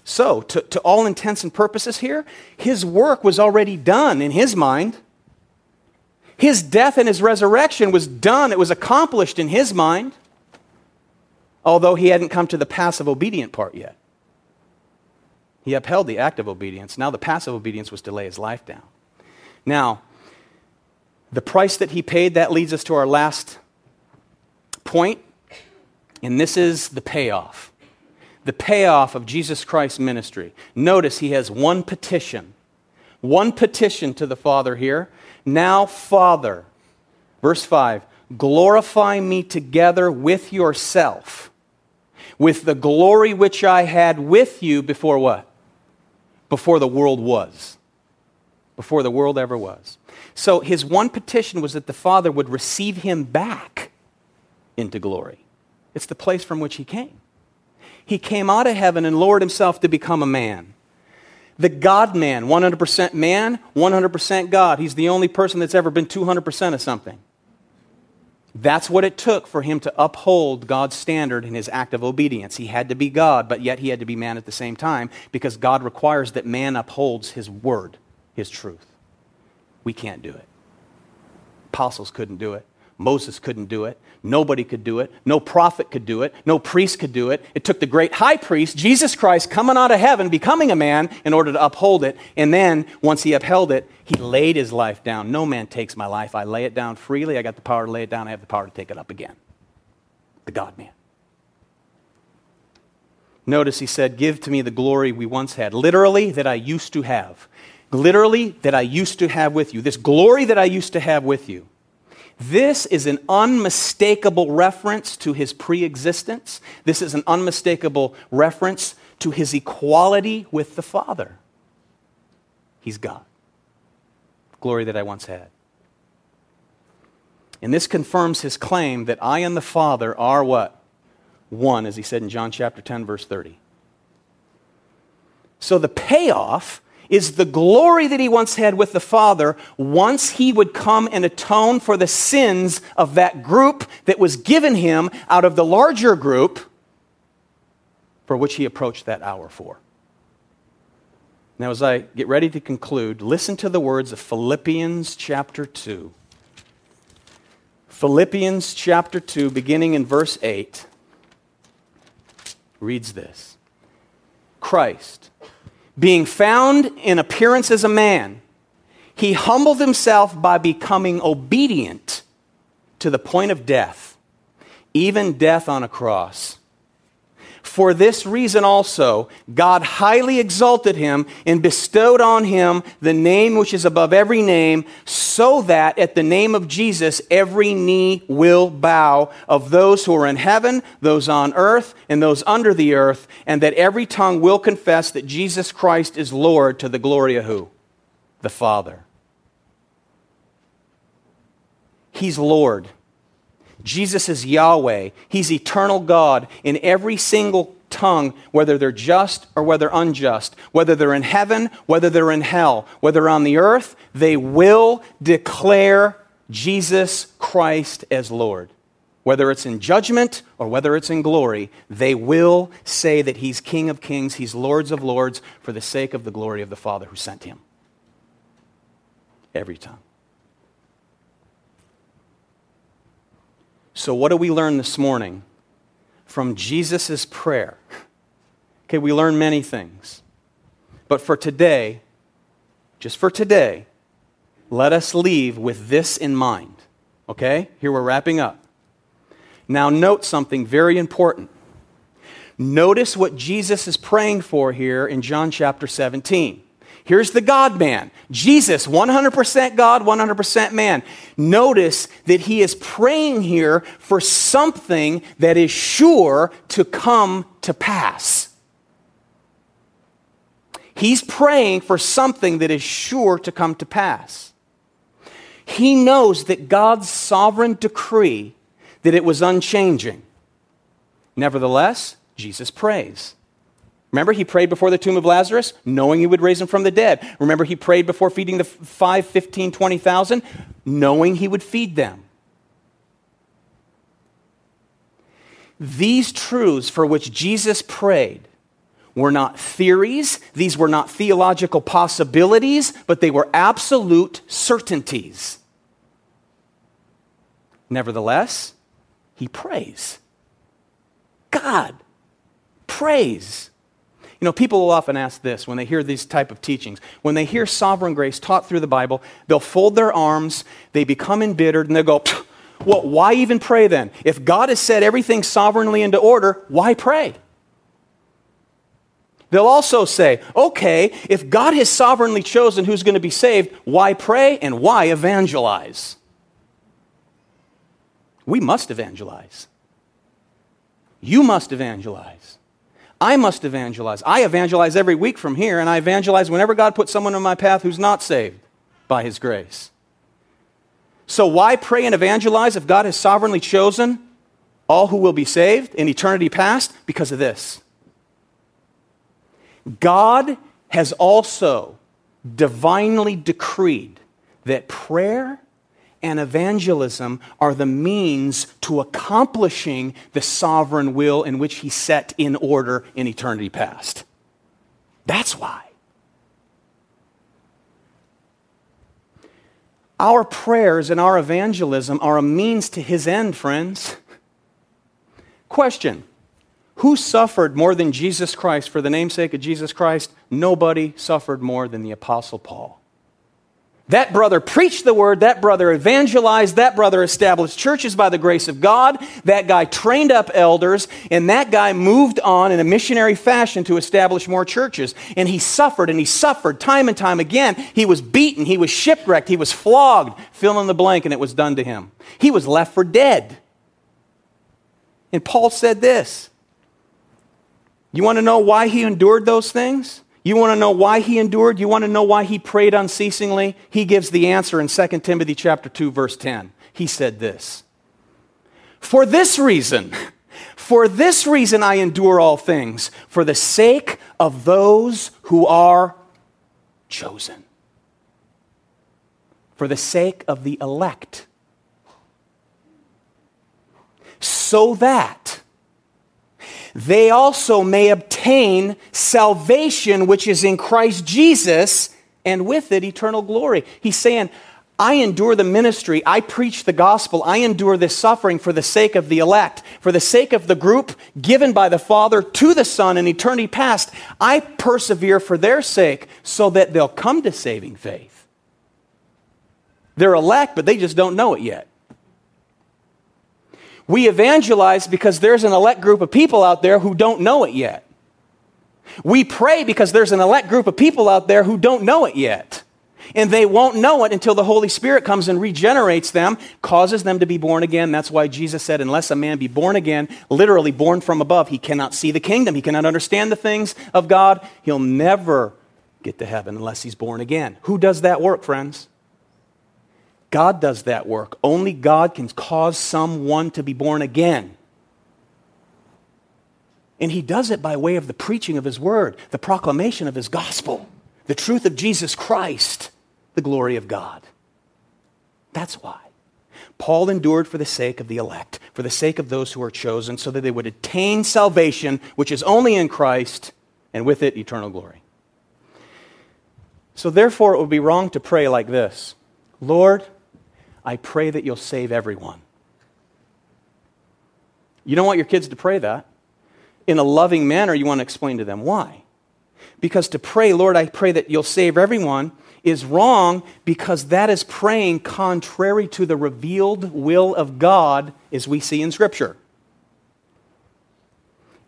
So, to, to all intents and purposes here, his work was already done in his mind. His death and his resurrection was done, it was accomplished in his mind, although he hadn't come to the passive obedient part yet. He upheld the active obedience. Now, the passive obedience was to lay his life down. Now, the price that he paid, that leads us to our last point, and this is the payoff the payoff of Jesus Christ's ministry. Notice he has one petition. One petition to the Father here. Now, Father, verse 5 glorify me together with yourself, with the glory which I had with you before what? Before the world was. Before the world ever was. So his one petition was that the Father would receive him back into glory. It's the place from which he came. He came out of heaven and lowered himself to become a man. The God man, 100% man, 100% God. He's the only person that's ever been 200% of something. That's what it took for him to uphold God's standard in his act of obedience. He had to be God, but yet he had to be man at the same time because God requires that man upholds his word, his truth. We can't do it. Apostles couldn't do it. Moses couldn't do it. Nobody could do it. No prophet could do it. No priest could do it. It took the great high priest, Jesus Christ, coming out of heaven, becoming a man in order to uphold it. And then, once he upheld it, he laid his life down. No man takes my life. I lay it down freely. I got the power to lay it down. I have the power to take it up again. The God man. Notice he said, Give to me the glory we once had. Literally, that I used to have. Literally, that I used to have with you. This glory that I used to have with you. This is an unmistakable reference to his pre existence. This is an unmistakable reference to his equality with the Father. He's God. Glory that I once had. And this confirms his claim that I and the Father are what? One, as he said in John chapter 10, verse 30. So the payoff is the glory that he once had with the Father once he would come and atone for the sins of that group that was given him out of the larger group for which he approached that hour for. Now, as I get ready to conclude, listen to the words of Philippians chapter 2. Philippians chapter 2, beginning in verse 8, reads this Christ being found in appearance as a man, he humbled himself by becoming obedient to the point of death, even death on a cross. For this reason also, God highly exalted him and bestowed on him the name which is above every name, so that at the name of Jesus every knee will bow of those who are in heaven, those on earth, and those under the earth, and that every tongue will confess that Jesus Christ is Lord to the glory of who? The Father. He's Lord. Jesus is Yahweh. He's eternal God. In every single tongue, whether they're just or whether unjust, whether they're in heaven, whether they're in hell, whether on the earth, they will declare Jesus Christ as Lord. Whether it's in judgment or whether it's in glory, they will say that He's King of kings, He's Lords of lords, for the sake of the glory of the Father who sent Him. Every time. So, what do we learn this morning from Jesus' prayer? Okay, we learn many things. But for today, just for today, let us leave with this in mind. Okay? Here we're wrapping up. Now, note something very important. Notice what Jesus is praying for here in John chapter 17. Here's the God man, Jesus, 100% God, 100% man. Notice that he is praying here for something that is sure to come to pass. He's praying for something that is sure to come to pass. He knows that God's sovereign decree that it was unchanging. Nevertheless, Jesus prays. Remember, he prayed before the tomb of Lazarus, knowing he would raise him from the dead. Remember, he prayed before feeding the 5, 15, 20,000, knowing he would feed them. These truths for which Jesus prayed were not theories, these were not theological possibilities, but they were absolute certainties. Nevertheless, he prays. God prays. You know, people will often ask this when they hear these type of teachings. When they hear sovereign grace taught through the Bible, they'll fold their arms, they become embittered, and they'll go, well, why even pray then? If God has set everything sovereignly into order, why pray? They'll also say, okay, if God has sovereignly chosen who's going to be saved, why pray and why evangelize? We must evangelize. You must evangelize. I must evangelize. I evangelize every week from here, and I evangelize whenever God puts someone in my path who's not saved by His grace. So, why pray and evangelize if God has sovereignly chosen all who will be saved in eternity past? Because of this. God has also divinely decreed that prayer and evangelism are the means to accomplishing the sovereign will in which he set in order in eternity past. That's why. Our prayers and our evangelism are a means to his end, friends. Question Who suffered more than Jesus Christ for the namesake of Jesus Christ? Nobody suffered more than the Apostle Paul. That brother preached the word, that brother evangelized, that brother established churches by the grace of God, that guy trained up elders, and that guy moved on in a missionary fashion to establish more churches. And he suffered and he suffered time and time again. He was beaten, he was shipwrecked, he was flogged, fill in the blank, and it was done to him. He was left for dead. And Paul said this You want to know why he endured those things? You want to know why he endured? You want to know why he prayed unceasingly? He gives the answer in 2 Timothy chapter 2 verse 10. He said this. For this reason, for this reason I endure all things, for the sake of those who are chosen. For the sake of the elect. So that they also may obtain salvation which is in Christ Jesus, and with it eternal glory. He's saying, I endure the ministry. I preach the gospel. I endure this suffering for the sake of the elect, for the sake of the group given by the Father to the Son in eternity past. I persevere for their sake so that they'll come to saving faith. They're elect, but they just don't know it yet. We evangelize because there's an elect group of people out there who don't know it yet. We pray because there's an elect group of people out there who don't know it yet. And they won't know it until the Holy Spirit comes and regenerates them, causes them to be born again. That's why Jesus said, Unless a man be born again, literally born from above, he cannot see the kingdom. He cannot understand the things of God. He'll never get to heaven unless he's born again. Who does that work, friends? God does that work. Only God can cause someone to be born again. And he does it by way of the preaching of his word, the proclamation of his gospel, the truth of Jesus Christ, the glory of God. That's why. Paul endured for the sake of the elect, for the sake of those who are chosen, so that they would attain salvation, which is only in Christ, and with it, eternal glory. So, therefore, it would be wrong to pray like this Lord, I pray that you'll save everyone. You don't want your kids to pray that. In a loving manner, you want to explain to them why. Because to pray, Lord, I pray that you'll save everyone, is wrong because that is praying contrary to the revealed will of God as we see in Scripture.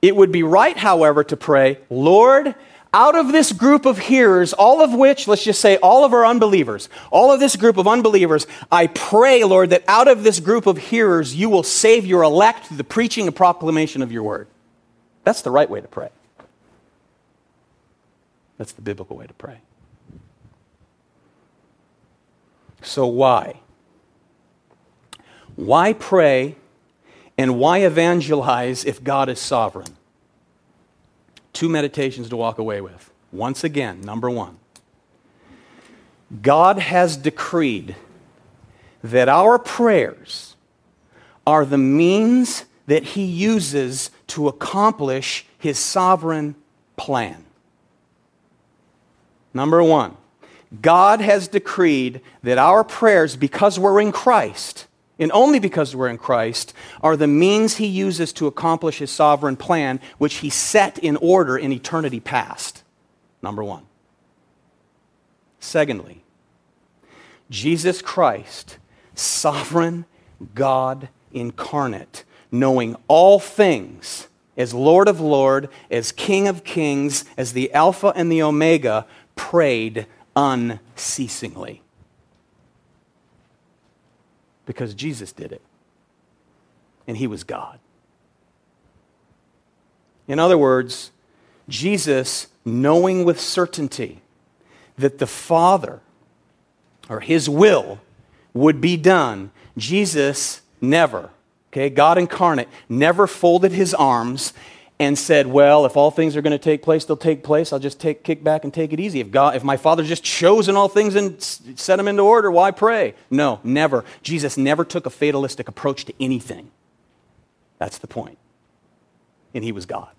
It would be right, however, to pray, Lord, out of this group of hearers, all of which, let's just say, all of our unbelievers, all of this group of unbelievers, I pray, Lord, that out of this group of hearers, you will save your elect through the preaching and proclamation of your word. That's the right way to pray. That's the biblical way to pray. So, why? Why pray and why evangelize if God is sovereign? two meditations to walk away with. Once again, number one God has decreed that our prayers are the means that He uses to accomplish His sovereign plan. Number one, God has decreed that our prayers, because we're in Christ, and only because we're in Christ, are the means he uses to accomplish his sovereign plan, which he set in order in eternity past. Number one. Secondly, Jesus Christ, sovereign God incarnate, knowing all things, as Lord of Lord, as King of Kings, as the Alpha and the Omega, prayed unceasingly because Jesus did it. And he was God. In other words, Jesus, knowing with certainty that the Father or his will would be done, Jesus never, okay, God incarnate, never folded his arms and said, Well, if all things are going to take place, they'll take place. I'll just take, kick back and take it easy. If, God, if my Father just chosen all things and set them into order, why pray? No, never. Jesus never took a fatalistic approach to anything. That's the point. And he was God.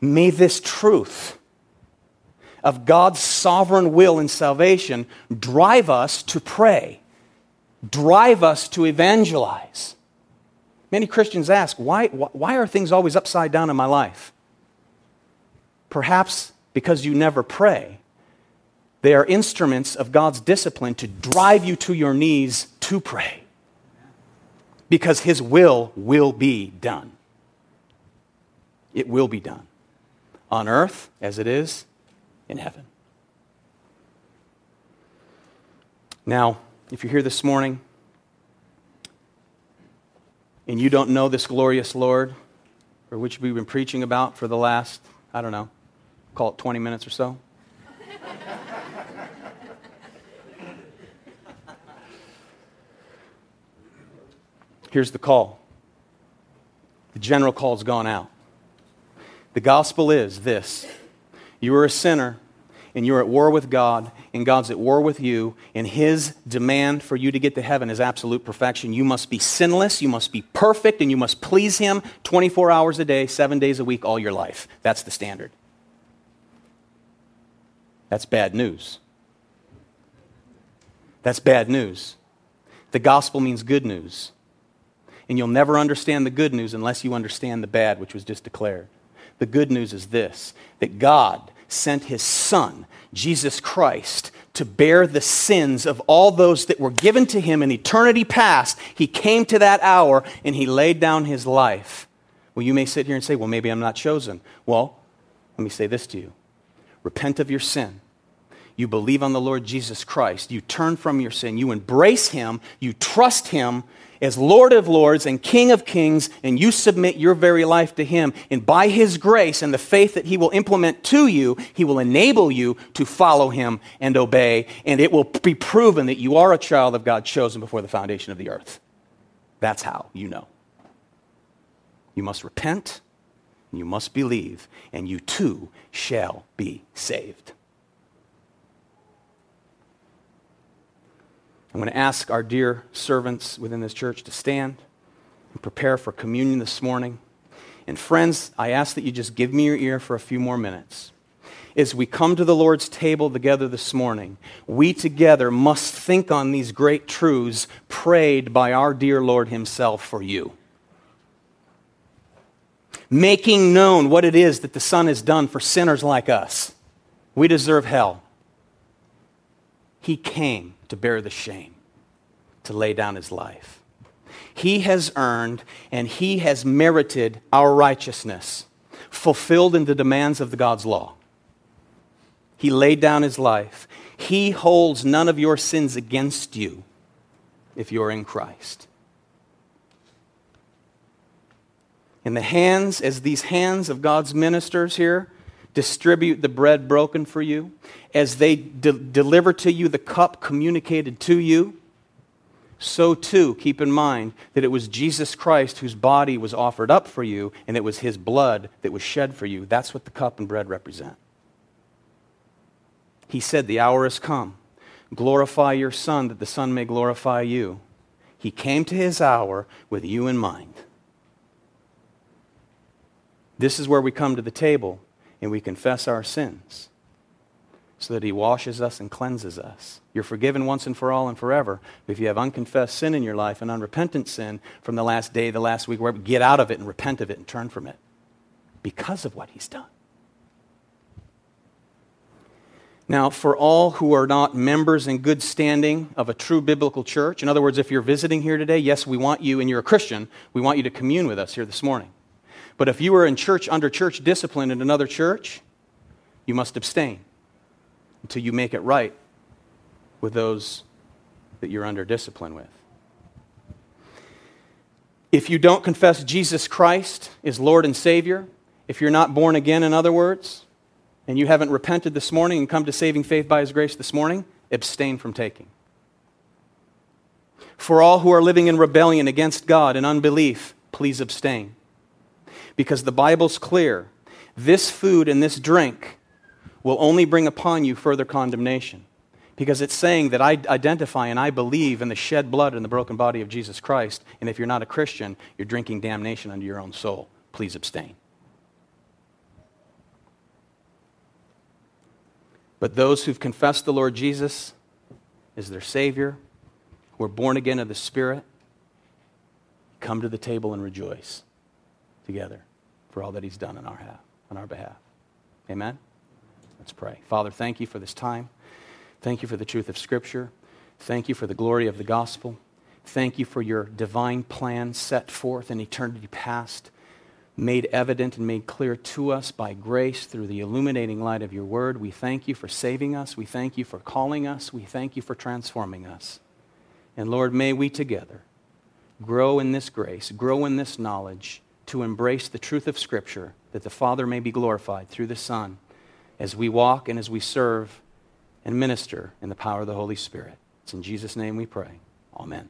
May this truth of God's sovereign will and salvation drive us to pray, drive us to evangelize. Many Christians ask, why, why are things always upside down in my life? Perhaps because you never pray. They are instruments of God's discipline to drive you to your knees to pray. Because His will will be done. It will be done. On earth as it is in heaven. Now, if you're here this morning and you don't know this glorious Lord, for which we've been preaching about for the last, I don't know, call it 20 minutes or so. Here's the call. The general call's gone out. The gospel is this you are a sinner, and you're at war with God, and God's at war with you, and His demand for you to get to heaven is absolute perfection. You must be sinless, you must be perfect, and you must please Him 24 hours a day, seven days a week, all your life. That's the standard. That's bad news. That's bad news. The gospel means good news. And you'll never understand the good news unless you understand the bad, which was just declared. The good news is this that God sent his Son, Jesus Christ, to bear the sins of all those that were given to him in eternity past. He came to that hour and he laid down his life. Well, you may sit here and say, well, maybe I'm not chosen. Well, let me say this to you repent of your sin. You believe on the Lord Jesus Christ. You turn from your sin. You embrace him. You trust him as Lord of Lords and King of Kings, and you submit your very life to Him. And by His grace and the faith that He will implement to you, He will enable you to follow Him and obey, and it will be proven that you are a child of God chosen before the foundation of the earth. That's how you know. You must repent, you must believe, and you too shall be saved. I'm going to ask our dear servants within this church to stand and prepare for communion this morning. And friends, I ask that you just give me your ear for a few more minutes. As we come to the Lord's table together this morning, we together must think on these great truths prayed by our dear Lord Himself for you. Making known what it is that the Son has done for sinners like us. We deserve hell. He came to bear the shame, to lay down his life. He has earned and he has merited our righteousness, fulfilled in the demands of the God's law. He laid down his life. He holds none of your sins against you if you're in Christ. In the hands, as these hands of God's ministers here, distribute the bread broken for you, as they de- deliver to you the cup communicated to you, so too keep in mind that it was Jesus Christ whose body was offered up for you, and it was his blood that was shed for you. That's what the cup and bread represent. He said, The hour has come. Glorify your Son, that the Son may glorify you. He came to his hour with you in mind. This is where we come to the table and we confess our sins so that he washes us and cleanses us. You're forgiven once and for all and forever. But if you have unconfessed sin in your life and unrepentant sin from the last day, the last week, wherever, get out of it and repent of it and turn from it because of what he's done. Now, for all who are not members in good standing of a true biblical church, in other words, if you're visiting here today, yes, we want you, and you're a Christian, we want you to commune with us here this morning. But if you are in church under church discipline in another church, you must abstain until you make it right with those that you're under discipline with. If you don't confess Jesus Christ as Lord and Savior, if you're not born again, in other words, and you haven't repented this morning and come to saving faith by His grace this morning, abstain from taking. For all who are living in rebellion against God and unbelief, please abstain because the Bible's clear. This food and this drink will only bring upon you further condemnation. Because it's saying that I identify and I believe in the shed blood and the broken body of Jesus Christ. And if you're not a Christian, you're drinking damnation under your own soul. Please abstain. But those who've confessed the Lord Jesus as their Savior, who are born again of the Spirit, come to the table and rejoice together for all that He's done on our, half, on our behalf. Amen? Let's pray. Father, thank you for this time. Thank you for the truth of Scripture. Thank you for the glory of the gospel. Thank you for your divine plan set forth in eternity past made evident and made clear to us by grace through the illuminating light of your word. We thank you for saving us. We thank you for calling us. We thank you for transforming us. And Lord, may we together grow in this grace, grow in this knowledge to embrace the truth of Scripture, that the Father may be glorified through the Son as we walk and as we serve and minister in the power of the Holy Spirit. It's in Jesus' name we pray. Amen.